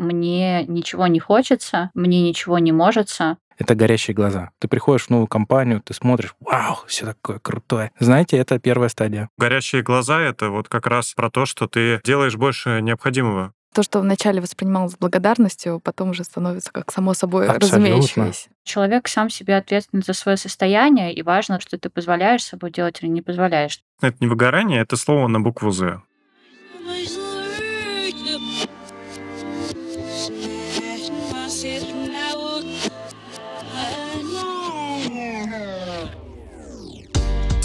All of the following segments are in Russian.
мне ничего не хочется, мне ничего не можется, это горящие глаза. Ты приходишь в новую компанию, ты смотришь, вау, все такое крутое. Знаете, это первая стадия. Горящие глаза — это вот как раз про то, что ты делаешь больше необходимого. То, что вначале воспринималось с благодарностью, потом уже становится как само собой Абсолютно. разумеющееся. Человек сам себе ответственен за свое состояние, и важно, что ты позволяешь собой делать или не позволяешь. Это не выгорание, это слово на букву «З».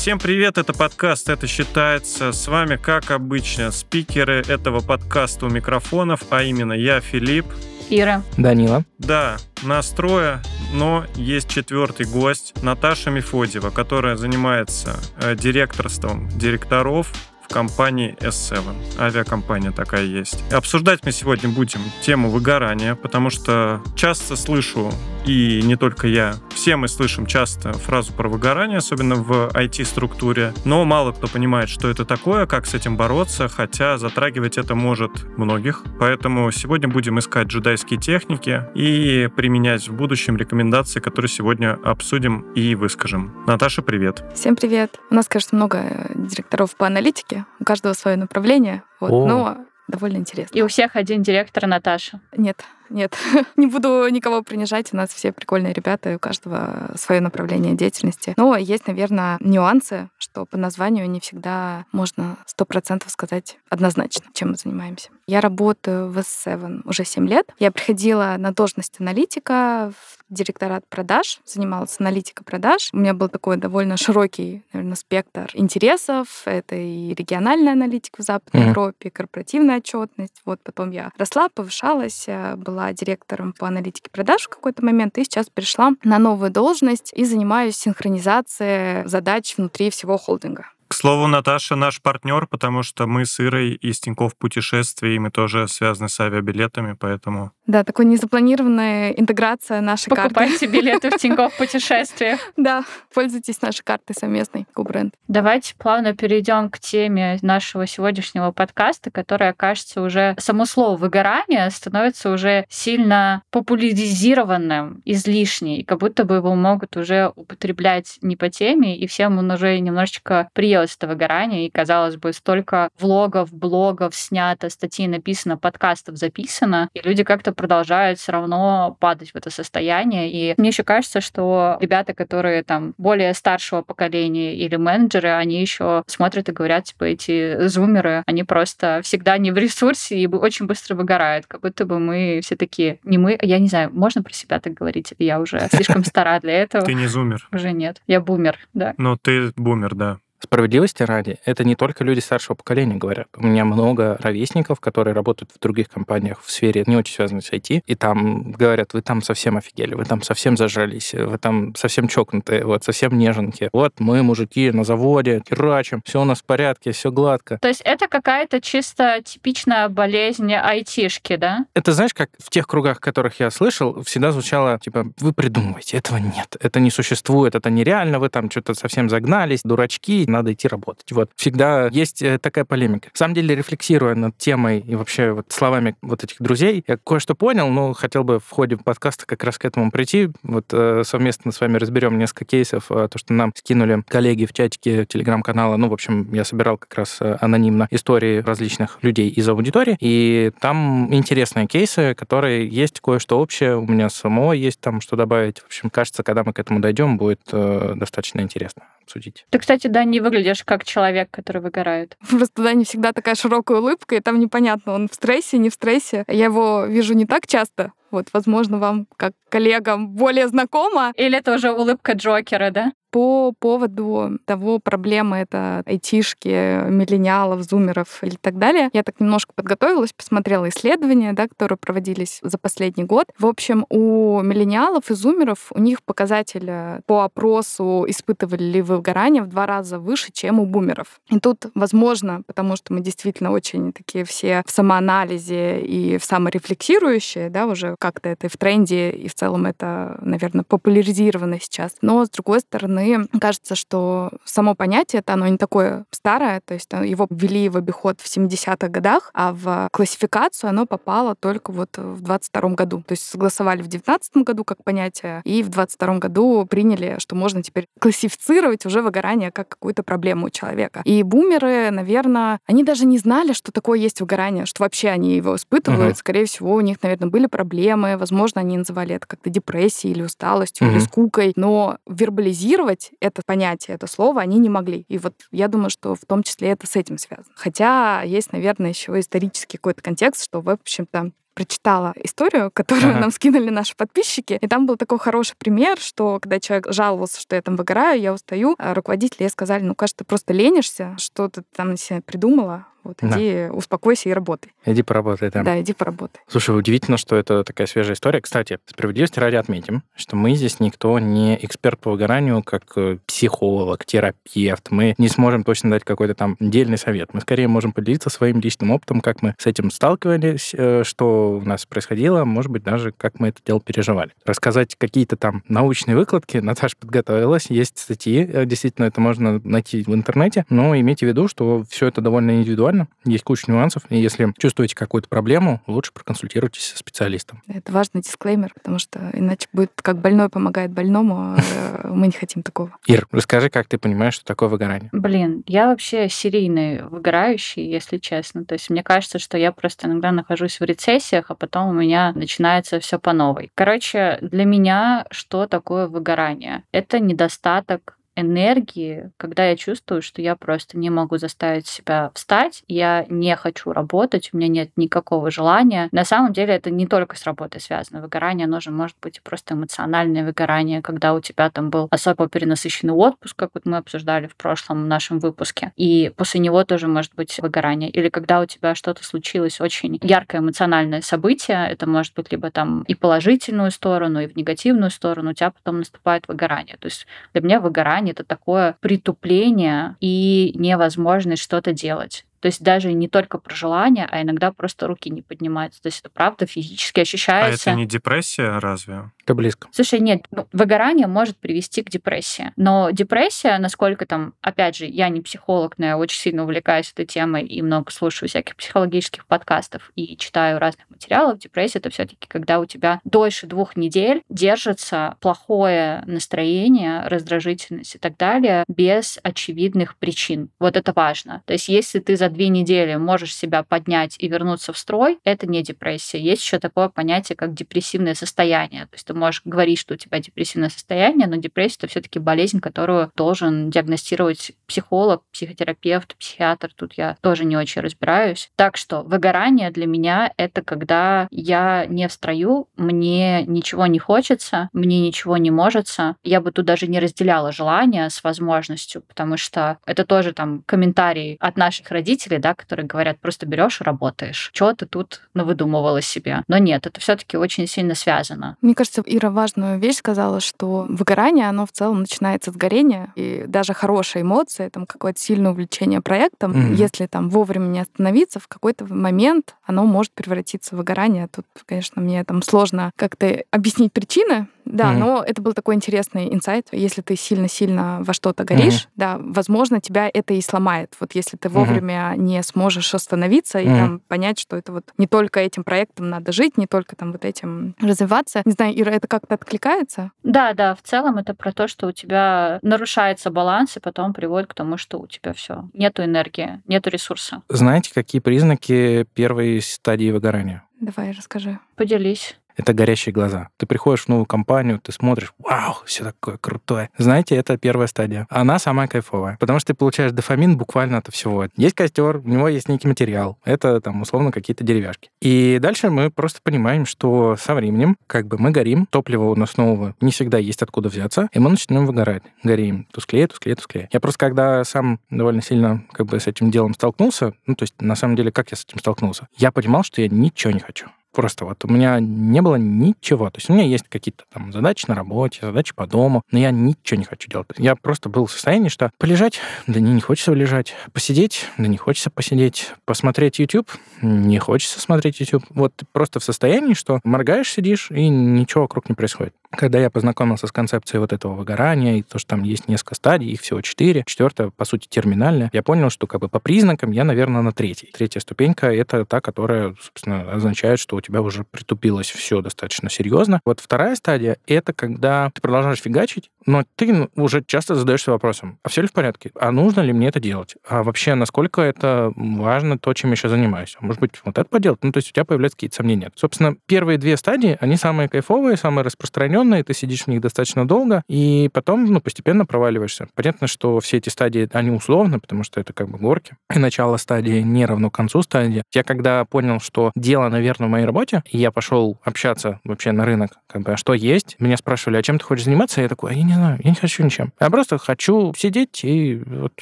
Всем привет, это подкаст «Это считается». С вами, как обычно, спикеры этого подкаста у микрофонов, а именно я, Филипп. Ира. Данила. Да, настроя, но есть четвертый гость, Наташа Мефодьева, которая занимается э, директорством директоров в компании S7. Авиакомпания такая есть. Обсуждать мы сегодня будем тему выгорания, потому что часто слышу, и не только я, все мы слышим часто фразу про выгорание, особенно в IT-структуре, но мало кто понимает, что это такое, как с этим бороться, хотя затрагивать это может многих. Поэтому сегодня будем искать джедайские техники и применять в будущем рекомендации, которые сегодня обсудим и выскажем. Наташа, привет. Всем привет. У нас, кажется, много директоров по аналитике, у каждого свое направление. Вот. Но довольно интересно. И у всех один директор Наташа. Нет, нет, не буду никого принижать. У нас все прикольные ребята, и у каждого свое направление деятельности. Но есть, наверное, нюансы, что по названию не всегда можно сто процентов сказать однозначно, чем мы занимаемся. Я работаю в S7 уже 7 лет. Я приходила на должность аналитика в директорат продаж, занималась аналитикой продаж. У меня был такой довольно широкий, наверное, спектр интересов. Это и региональная аналитика в Западной mm-hmm. Европе, корпоративная отчетность. Вот потом я росла, повышалась, э, была директором по аналитике продаж в какой-то момент, и сейчас перешла на новую должность и занимаюсь синхронизацией задач внутри всего холдинга. К слову, Наташа наш партнер, потому что мы с Ирой из Тинькофф путешествий, и мы тоже связаны с авиабилетами, поэтому... Да, такой незапланированная интеграция нашей Покупайте карты. Покупайте билеты в Тинькофф путешествиях. Да, пользуйтесь нашей картой совместной, бренд. Давайте плавно перейдем к теме нашего сегодняшнего подкаста, которая, кажется, уже само слово выгорание становится уже сильно популяризированным, излишней, как будто бы его могут уже употреблять не по теме, и всем он уже немножечко приятно приелось это выгорание, и, казалось бы, столько влогов, блогов снято, статей написано, подкастов записано, и люди как-то продолжают все равно падать в это состояние. И мне еще кажется, что ребята, которые там более старшего поколения или менеджеры, они еще смотрят и говорят, типа, эти зумеры, они просто всегда не в ресурсе и очень быстро выгорают, как будто бы мы все такие, не мы, я не знаю, можно про себя так говорить, я уже слишком стара для этого? Ты не зумер. Уже нет, я бумер, да. Но ты бумер, да. Справедливости ради, это не только люди старшего поколения говорят. У меня много ровесников, которые работают в других компаниях в сфере, не очень связанной с IT, и там говорят, вы там совсем офигели, вы там совсем зажались, вы там совсем чокнутые, вот совсем неженки. Вот мы, мужики, на заводе, херачим, все у нас в порядке, все гладко. То есть это какая-то чисто типичная болезнь айтишки, да? Это, знаешь, как в тех кругах, которых я слышал, всегда звучало, типа, вы придумываете, этого нет, это не существует, это нереально, вы там что-то совсем загнались, дурачки, надо идти работать. Вот. Всегда есть э, такая полемика. На самом деле, рефлексируя над темой и вообще вот словами вот этих друзей, я кое-что понял, но хотел бы в ходе подкаста как раз к этому прийти. Вот э, совместно с вами разберем несколько кейсов. Э, то, что нам скинули коллеги в чатике телеграм-канала. Ну, в общем, я собирал как раз анонимно истории различных людей из аудитории. И там интересные кейсы, которые есть кое-что общее. У меня самого есть там что добавить. В общем, кажется, когда мы к этому дойдем, будет достаточно интересно обсудить. Ты, кстати, да, не выглядишь как человек, который выгорает. Просто да, не всегда такая широкая улыбка, и там непонятно, он в стрессе, не в стрессе. Я его вижу не так часто, вот, возможно, вам, как коллегам, более знакомо. Или это уже улыбка Джокера, да? По поводу того, проблемы это айтишки, миллениалов, зумеров или так далее, я так немножко подготовилась, посмотрела исследования, да, которые проводились за последний год. В общем, у миллениалов и зумеров у них показатель э, по опросу испытывали ли выгорание в два раза выше, чем у бумеров. И тут, возможно, потому что мы действительно очень такие все в самоанализе и в саморефлексирующие, да, уже как-то это и в тренде, и в целом это, наверное, популяризировано сейчас. Но, с другой стороны, кажется, что само понятие это оно не такое старое, то есть э, его ввели в обиход в 70-х годах, а в классификацию оно попало только вот в 22 году. То есть согласовали в 19 году как понятие, и в 22 году приняли, что можно теперь классифицировать уже выгорание как какую-то проблему у человека. И бумеры, наверное, они даже не знали, что такое есть выгорание, что вообще они его испытывают. Uh-huh. Скорее всего, у них, наверное, были проблемы. Возможно, они называли это как-то депрессией или усталостью, uh-huh. или скукой. Но вербализировать это понятие, это слово они не могли. И вот я думаю, что в том числе это с этим связано. Хотя есть, наверное, еще исторический какой-то контекст, что, в общем-то, прочитала историю, которую ага. нам скинули наши подписчики. И там был такой хороший пример, что когда человек жаловался, что я там выгораю, я устаю, а руководители сказали, ну, кажется, ты просто ленишься, что ты там себе придумала, вот да. иди, успокойся и работай. Иди поработай там. Да, иди поработай. Слушай, удивительно, что это такая свежая история. Кстати, справедливости ради отметим, что мы здесь никто не эксперт по выгоранию, как э, психолог, терапевт. Мы не сможем точно дать какой-то там отдельный совет. Мы скорее можем поделиться своим личным опытом, как мы с этим сталкивались, э, что у нас происходило, может быть, даже как мы это дело переживали. Рассказать какие-то там научные выкладки, Наташа подготовилась, есть статьи, э, действительно, это можно найти в интернете, но имейте в виду, что все это довольно индивидуально, индивидуально, есть куча нюансов, и если чувствуете какую-то проблему, лучше проконсультируйтесь со специалистом. Это важный дисклеймер, потому что иначе будет как больной помогает больному, а мы не хотим такого. Ир, расскажи, как ты понимаешь, что такое выгорание? Блин, я вообще серийный выгорающий, если честно. То есть мне кажется, что я просто иногда нахожусь в рецессиях, а потом у меня начинается все по новой. Короче, для меня что такое выгорание? Это недостаток энергии, когда я чувствую, что я просто не могу заставить себя встать, я не хочу работать, у меня нет никакого желания. На самом деле это не только с работой связано. Выгорание, оно же может быть просто эмоциональное выгорание, когда у тебя там был особо перенасыщенный отпуск, как вот мы обсуждали в прошлом нашем выпуске, и после него тоже может быть выгорание. Или когда у тебя что-то случилось очень яркое эмоциональное событие, это может быть либо там и положительную сторону, и в негативную сторону, у тебя потом наступает выгорание. То есть для меня выгорание это такое притупление и невозможность что-то делать. То есть даже не только про желание, а иногда просто руки не поднимаются. То есть это правда физически ощущается. А это не депрессия разве? Это близко. Слушай, нет, ну, выгорание может привести к депрессии. Но депрессия, насколько там, опять же, я не психолог, но я очень сильно увлекаюсь этой темой и много слушаю всяких психологических подкастов и читаю разных материалов. Депрессия это все-таки когда у тебя дольше двух недель держится плохое настроение, раздражительность и так далее без очевидных причин. Вот это важно. То есть если ты за две недели можешь себя поднять и вернуться в строй, это не депрессия. Есть еще такое понятие, как депрессивное состояние. То есть ты можешь говорить, что у тебя депрессивное состояние, но депрессия это все-таки болезнь, которую должен диагностировать психолог, психотерапевт, психиатр. Тут я тоже не очень разбираюсь. Так что выгорание для меня это когда я не в строю, мне ничего не хочется, мне ничего не можется. Я бы тут даже не разделяла желание с возможностью, потому что это тоже там комментарий от наших родителей, родителей, да, которые говорят, просто берешь и работаешь. Чего ты тут навыдумывала себе? Но нет, это все-таки очень сильно связано. Мне кажется, Ира важную вещь сказала, что выгорание, оно в целом начинается с горения, и даже хорошая эмоция, там какое-то сильное увлечение проектом, mm-hmm. если там вовремя не остановиться, в какой-то момент оно может превратиться в выгорание. Тут, конечно, мне там сложно как-то объяснить причины, да, mm-hmm. но это был такой интересный инсайт. Если ты сильно-сильно во что-то горишь, mm-hmm. да, возможно, тебя это и сломает. Вот если ты вовремя mm-hmm. не сможешь остановиться mm-hmm. и там понять, что это вот не только этим проектом надо жить, не только там вот этим развиваться. Не знаю, Ира, это как-то откликается? Да, да, в целом это про то, что у тебя нарушается баланс и потом приводит к тому, что у тебя все нету энергии, нету ресурса. Знаете, какие признаки первой стадии выгорания? Давай, расскажи. Поделись это горящие глаза. Ты приходишь в новую компанию, ты смотришь, вау, все такое крутое. Знаете, это первая стадия. Она самая кайфовая, потому что ты получаешь дофамин буквально от всего. Есть костер, у него есть некий материал. Это там условно какие-то деревяшки. И дальше мы просто понимаем, что со временем как бы мы горим, топливо у нас нового не всегда есть откуда взяться, и мы начинаем выгорать. Горим тусклее, тусклее, тусклее. Я просто когда сам довольно сильно как бы с этим делом столкнулся, ну то есть на самом деле как я с этим столкнулся? Я понимал, что я ничего не хочу Просто вот у меня не было ничего. То есть у меня есть какие-то там задачи на работе, задачи по дому, но я ничего не хочу делать. Я просто был в состоянии, что полежать, да не, не хочется лежать, посидеть, да не хочется посидеть, посмотреть YouTube, не хочется смотреть YouTube. Вот просто в состоянии, что моргаешь, сидишь, и ничего вокруг не происходит. Когда я познакомился с концепцией вот этого выгорания, и то, что там есть несколько стадий, их всего четыре, четвертая, по сути, терминальная, я понял, что как бы по признакам я, наверное, на третьей. Третья ступенька — это та, которая, собственно, означает, что у тебя уже притупилось все достаточно серьезно. Вот вторая стадия — это когда ты продолжаешь фигачить, но ты уже часто задаешься вопросом, а все ли в порядке? А нужно ли мне это делать? А вообще, насколько это важно то, чем я сейчас занимаюсь? А может быть, вот это поделать? Ну, то есть у тебя появляются какие-то сомнения. Собственно, первые две стадии, они самые кайфовые, самые распространенные, ты сидишь в них достаточно долго, и потом, ну, постепенно проваливаешься. Понятно, что все эти стадии, они условны, потому что это как бы горки. И начало стадии не равно концу стадии. Я когда понял, что дело, наверное, в моей работе, и я пошел общаться вообще на рынок, как бы, а что есть, меня спрашивали, а чем ты хочешь заниматься? Я такой, а я не знаю, я не хочу ничем. Я просто хочу сидеть, и вот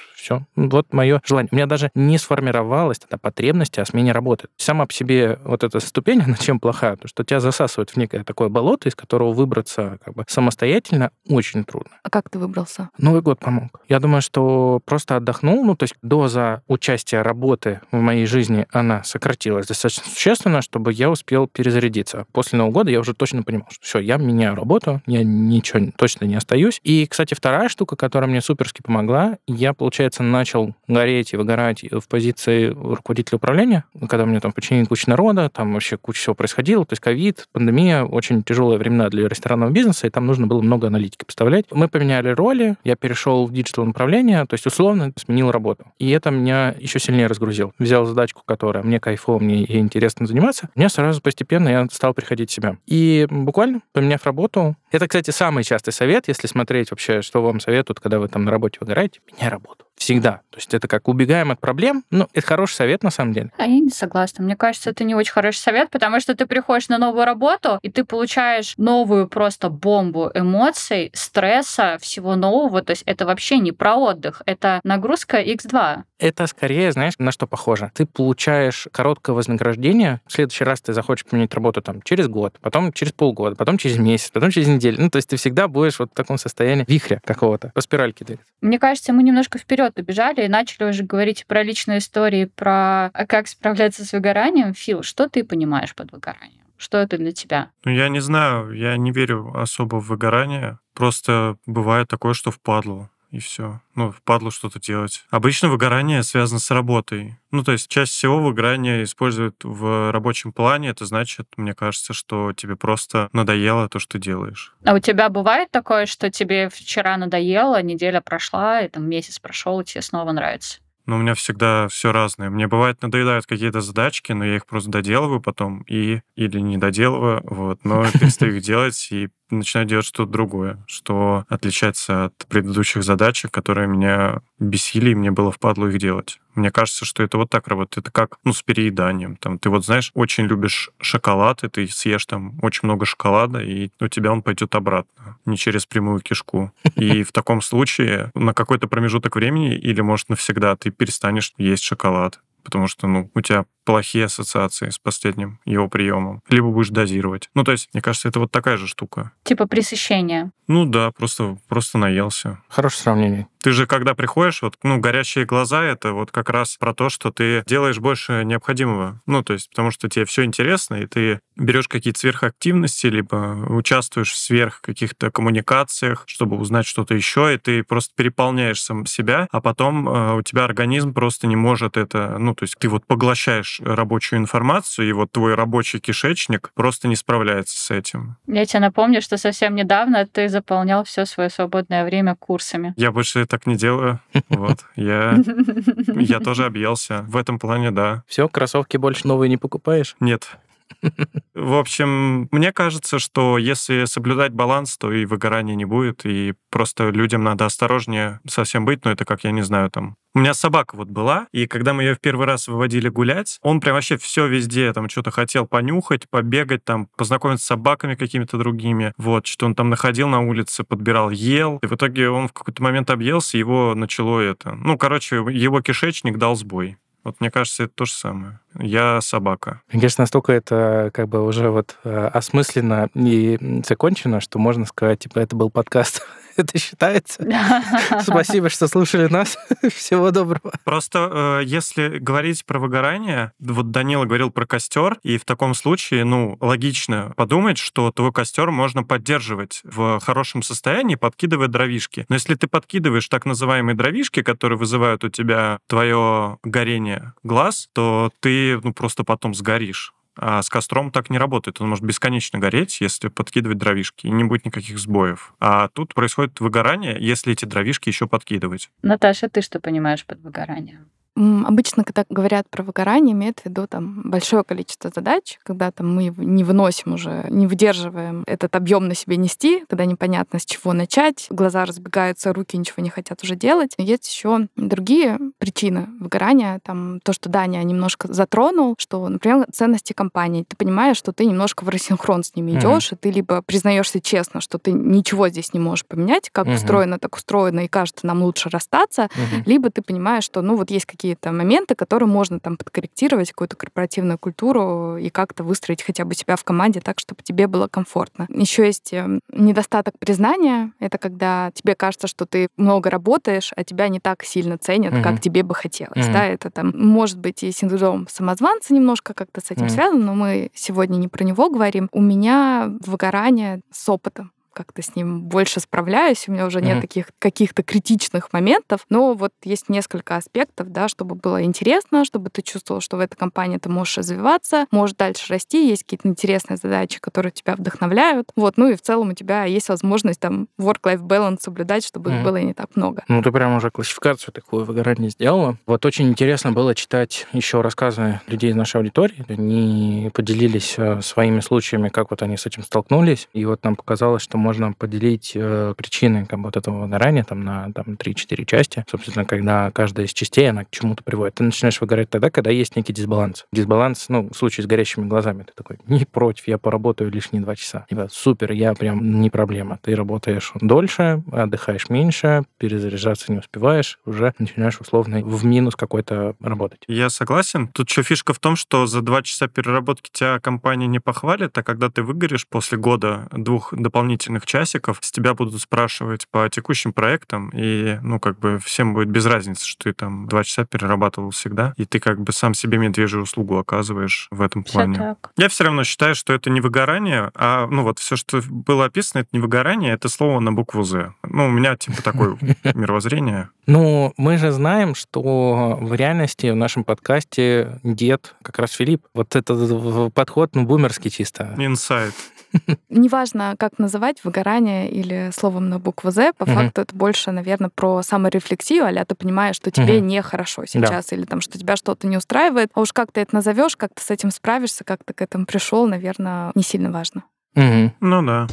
все. Вот мое желание. У меня даже не сформировалась тогда потребность о смене работы. Сама по себе вот эта ступень, она чем плоха? Потому что тебя засасывает в некое такое болото, из которого выбраться как бы самостоятельно очень трудно. А как ты выбрался? Новый год помог. Я думаю, что просто отдохнул, ну, то есть доза участия работы в моей жизни, она сократилась достаточно существенно, чтобы я успел перезарядиться. После Нового года я уже точно понимал, что все, я меняю работу, я ничего точно не остаюсь. И, кстати, вторая штука, которая мне суперски помогла, я, получается, начал гореть и выгорать в позиции руководителя управления, когда у меня там подчинили куча народа, там вообще куча всего происходило, то есть ковид, пандемия, очень тяжелые времена для ресторанного бизнеса, и там нужно было много аналитики поставлять. Мы поменяли роли, я перешел в digital направление, то есть условно сменил работу. И это меня еще сильнее разгрузило. Взял задачку, которая мне кайфово, мне интересно заниматься, мне сразу постепенно я стал приходить в себя. И буквально, поменяв работу, это, кстати, самый частый совет, если смотреть вообще, что вам советуют, когда вы там на работе выгораете, меняй работу. Всегда. То есть это как убегаем от проблем. Ну, это хороший совет на самом деле. А я не согласна. Мне кажется, это не очень хороший совет, потому что ты приходишь на новую работу, и ты получаешь новую просто бомбу эмоций, стресса, всего нового. То есть это вообще не про отдых, это нагрузка X2. Это скорее, знаешь, на что похоже. Ты получаешь короткое вознаграждение, в следующий раз ты захочешь поменять работу там через год, потом через полгода, потом через месяц, потом через неделю. Ну, то есть ты всегда будешь вот в таком состоянии вихря какого-то, по спиральке двигаться. Мне кажется, мы немножко вперед убежали и начали уже говорить про личные истории, про а как справляться с выгоранием. Фил, что ты понимаешь под выгоранием? Что это для тебя? Ну, я не знаю, я не верю особо в выгорание. Просто бывает такое, что впадло и все. Ну, впадло что-то делать. Обычно выгорание связано с работой. Ну, то есть чаще всего выгорание используют в рабочем плане. Это значит, мне кажется, что тебе просто надоело то, что делаешь. А у тебя бывает такое, что тебе вчера надоело, неделя прошла, и там месяц прошел, и тебе снова нравится? Ну, у меня всегда все разное. Мне бывает надоедают какие-то задачки, но я их просто доделываю потом и или не доделываю, вот, но перестаю их делать и начинаю делать что-то другое, что отличается от предыдущих задачек, которые меня бесили, и мне было впадло их делать. Мне кажется, что это вот так работает. Это как, ну, с перееданием. Там, ты вот, знаешь, очень любишь шоколад, и ты съешь там очень много шоколада, и у тебя он пойдет обратно, не через прямую кишку. И в таком случае на какой-то промежуток времени или, может, навсегда ты перестанешь есть шоколад потому что, ну, у тебя плохие ассоциации с последним его приемом. Либо будешь дозировать. Ну, то есть, мне кажется, это вот такая же штука. Типа пресыщение. Ну да, просто, просто наелся. Хорошее сравнение. Ты же, когда приходишь, вот, ну, горящие глаза, это вот как раз про то, что ты делаешь больше необходимого. Ну, то есть, потому что тебе все интересно, и ты берешь какие-то сверхактивности, либо участвуешь в сверх каких-то коммуникациях, чтобы узнать что-то еще, и ты просто переполняешь сам себя, а потом э, у тебя организм просто не может это, ну, то есть ты вот поглощаешь рабочую информацию, и вот твой рабочий кишечник просто не справляется с этим. Я тебе напомню, что совсем недавно ты заполнял все свое свободное время курсами. Я больше так не делаю. Вот. Я, я тоже объелся. В этом плане, да. Все, кроссовки больше новые не покупаешь? Нет. В общем, мне кажется, что если соблюдать баланс, то и выгорания не будет, и просто людям надо осторожнее совсем быть, но это как, я не знаю, там... У меня собака вот была, и когда мы ее в первый раз выводили гулять, он прям вообще все везде там что-то хотел понюхать, побегать, там, познакомиться с собаками какими-то другими, вот, что он там находил на улице, подбирал, ел, и в итоге он в какой-то момент объелся, его начало это... Ну, короче, его кишечник дал сбой. Вот мне кажется, это то же самое. Я собака. Кажется, настолько это как бы уже вот э, осмысленно и закончено, что можно сказать, типа, это был подкаст это считается. Спасибо, что слушали нас. Всего доброго. Просто э, если говорить про выгорание, вот Данила говорил про костер, и в таком случае, ну, логично подумать, что твой костер можно поддерживать в хорошем состоянии, подкидывая дровишки. Но если ты подкидываешь так называемые дровишки, которые вызывают у тебя твое горение глаз, то ты ну, просто потом сгоришь. А с костром так не работает. Он может бесконечно гореть, если подкидывать дровишки, и не будет никаких сбоев. А тут происходит выгорание, если эти дровишки еще подкидывать. Наташа, ты что понимаешь под выгоранием? Обычно, когда говорят про выгорание, имеют в виду там большое количество задач, когда там мы не выносим уже, не выдерживаем этот объем на себе нести, когда непонятно с чего начать, глаза разбегаются, руки ничего не хотят уже делать. Есть еще другие причины выгорания, там то, что Даня немножко затронул, что, например, ценности компании. Ты понимаешь, что ты немножко в рассинхрон с ними идешь, mm-hmm. и ты либо признаешься честно, что ты ничего здесь не можешь поменять, как mm-hmm. устроено, так устроено, и кажется, нам лучше расстаться, mm-hmm. либо ты понимаешь, что ну вот есть какие какие-то моменты, которые можно там подкорректировать, какую-то корпоративную культуру и как-то выстроить хотя бы себя в команде так, чтобы тебе было комфортно. Еще есть эм, недостаток признания. Это когда тебе кажется, что ты много работаешь, а тебя не так сильно ценят, mm-hmm. как тебе бы хотелось. Mm-hmm. Да, это там может быть и синдром самозванца немножко как-то с этим mm-hmm. связано, но мы сегодня не про него говорим. У меня выгорание с опытом как-то с ним больше справляюсь, у меня уже mm-hmm. нет таких каких-то критичных моментов, но вот есть несколько аспектов, да, чтобы было интересно, чтобы ты чувствовал, что в этой компании ты можешь развиваться, можешь дальше расти, есть какие-то интересные задачи, которые тебя вдохновляют, вот, ну и в целом у тебя есть возможность там work-life balance соблюдать, чтобы mm-hmm. их было не так много. Ну, ты прям уже классификацию такую выгорания сделала. Вот очень интересно было читать еще рассказы людей из нашей аудитории, они поделились э, своими случаями, как вот они с этим столкнулись, и вот нам показалось, что можно поделить э, причины как бы, вот этого выгорания там, на там, 3-4 части. Собственно, когда каждая из частей, она к чему-то приводит. Ты начинаешь выгорать тогда, когда есть некий дисбаланс. Дисбаланс, ну, в случае с горящими глазами, ты такой, не против, я поработаю лишние два часа. Типа, супер, я прям не проблема. Ты работаешь дольше, отдыхаешь меньше, перезаряжаться не успеваешь, уже начинаешь условно в минус какой-то работать. Я согласен. Тут еще фишка в том, что за два часа переработки тебя компания не похвалит, а когда ты выгоришь после года двух дополнительных дополнительных часиков с тебя будут спрашивать по текущим проектам, и, ну, как бы всем будет без разницы, что ты там два часа перерабатывал всегда, и ты как бы сам себе медвежью услугу оказываешь в этом плане. Все так. Я все равно считаю, что это не выгорание, а, ну, вот все, что было описано, это не выгорание, это слово на букву «З». Ну, у меня, типа, такое мировоззрение. Ну, мы же знаем, что в реальности в нашем подкасте дед как раз Филипп. Вот этот подход, ну, бумерский чисто. Инсайт. Неважно, как называть выгорание или словом на букву «З», по угу. факту это больше, наверное, про саморефлексию, а ты понимаешь, что тебе угу. нехорошо сейчас, да. или там, что тебя что-то не устраивает. А уж как ты это назовешь, как ты с этим справишься, как ты к этому пришел, наверное, не сильно важно. Угу. Ну да.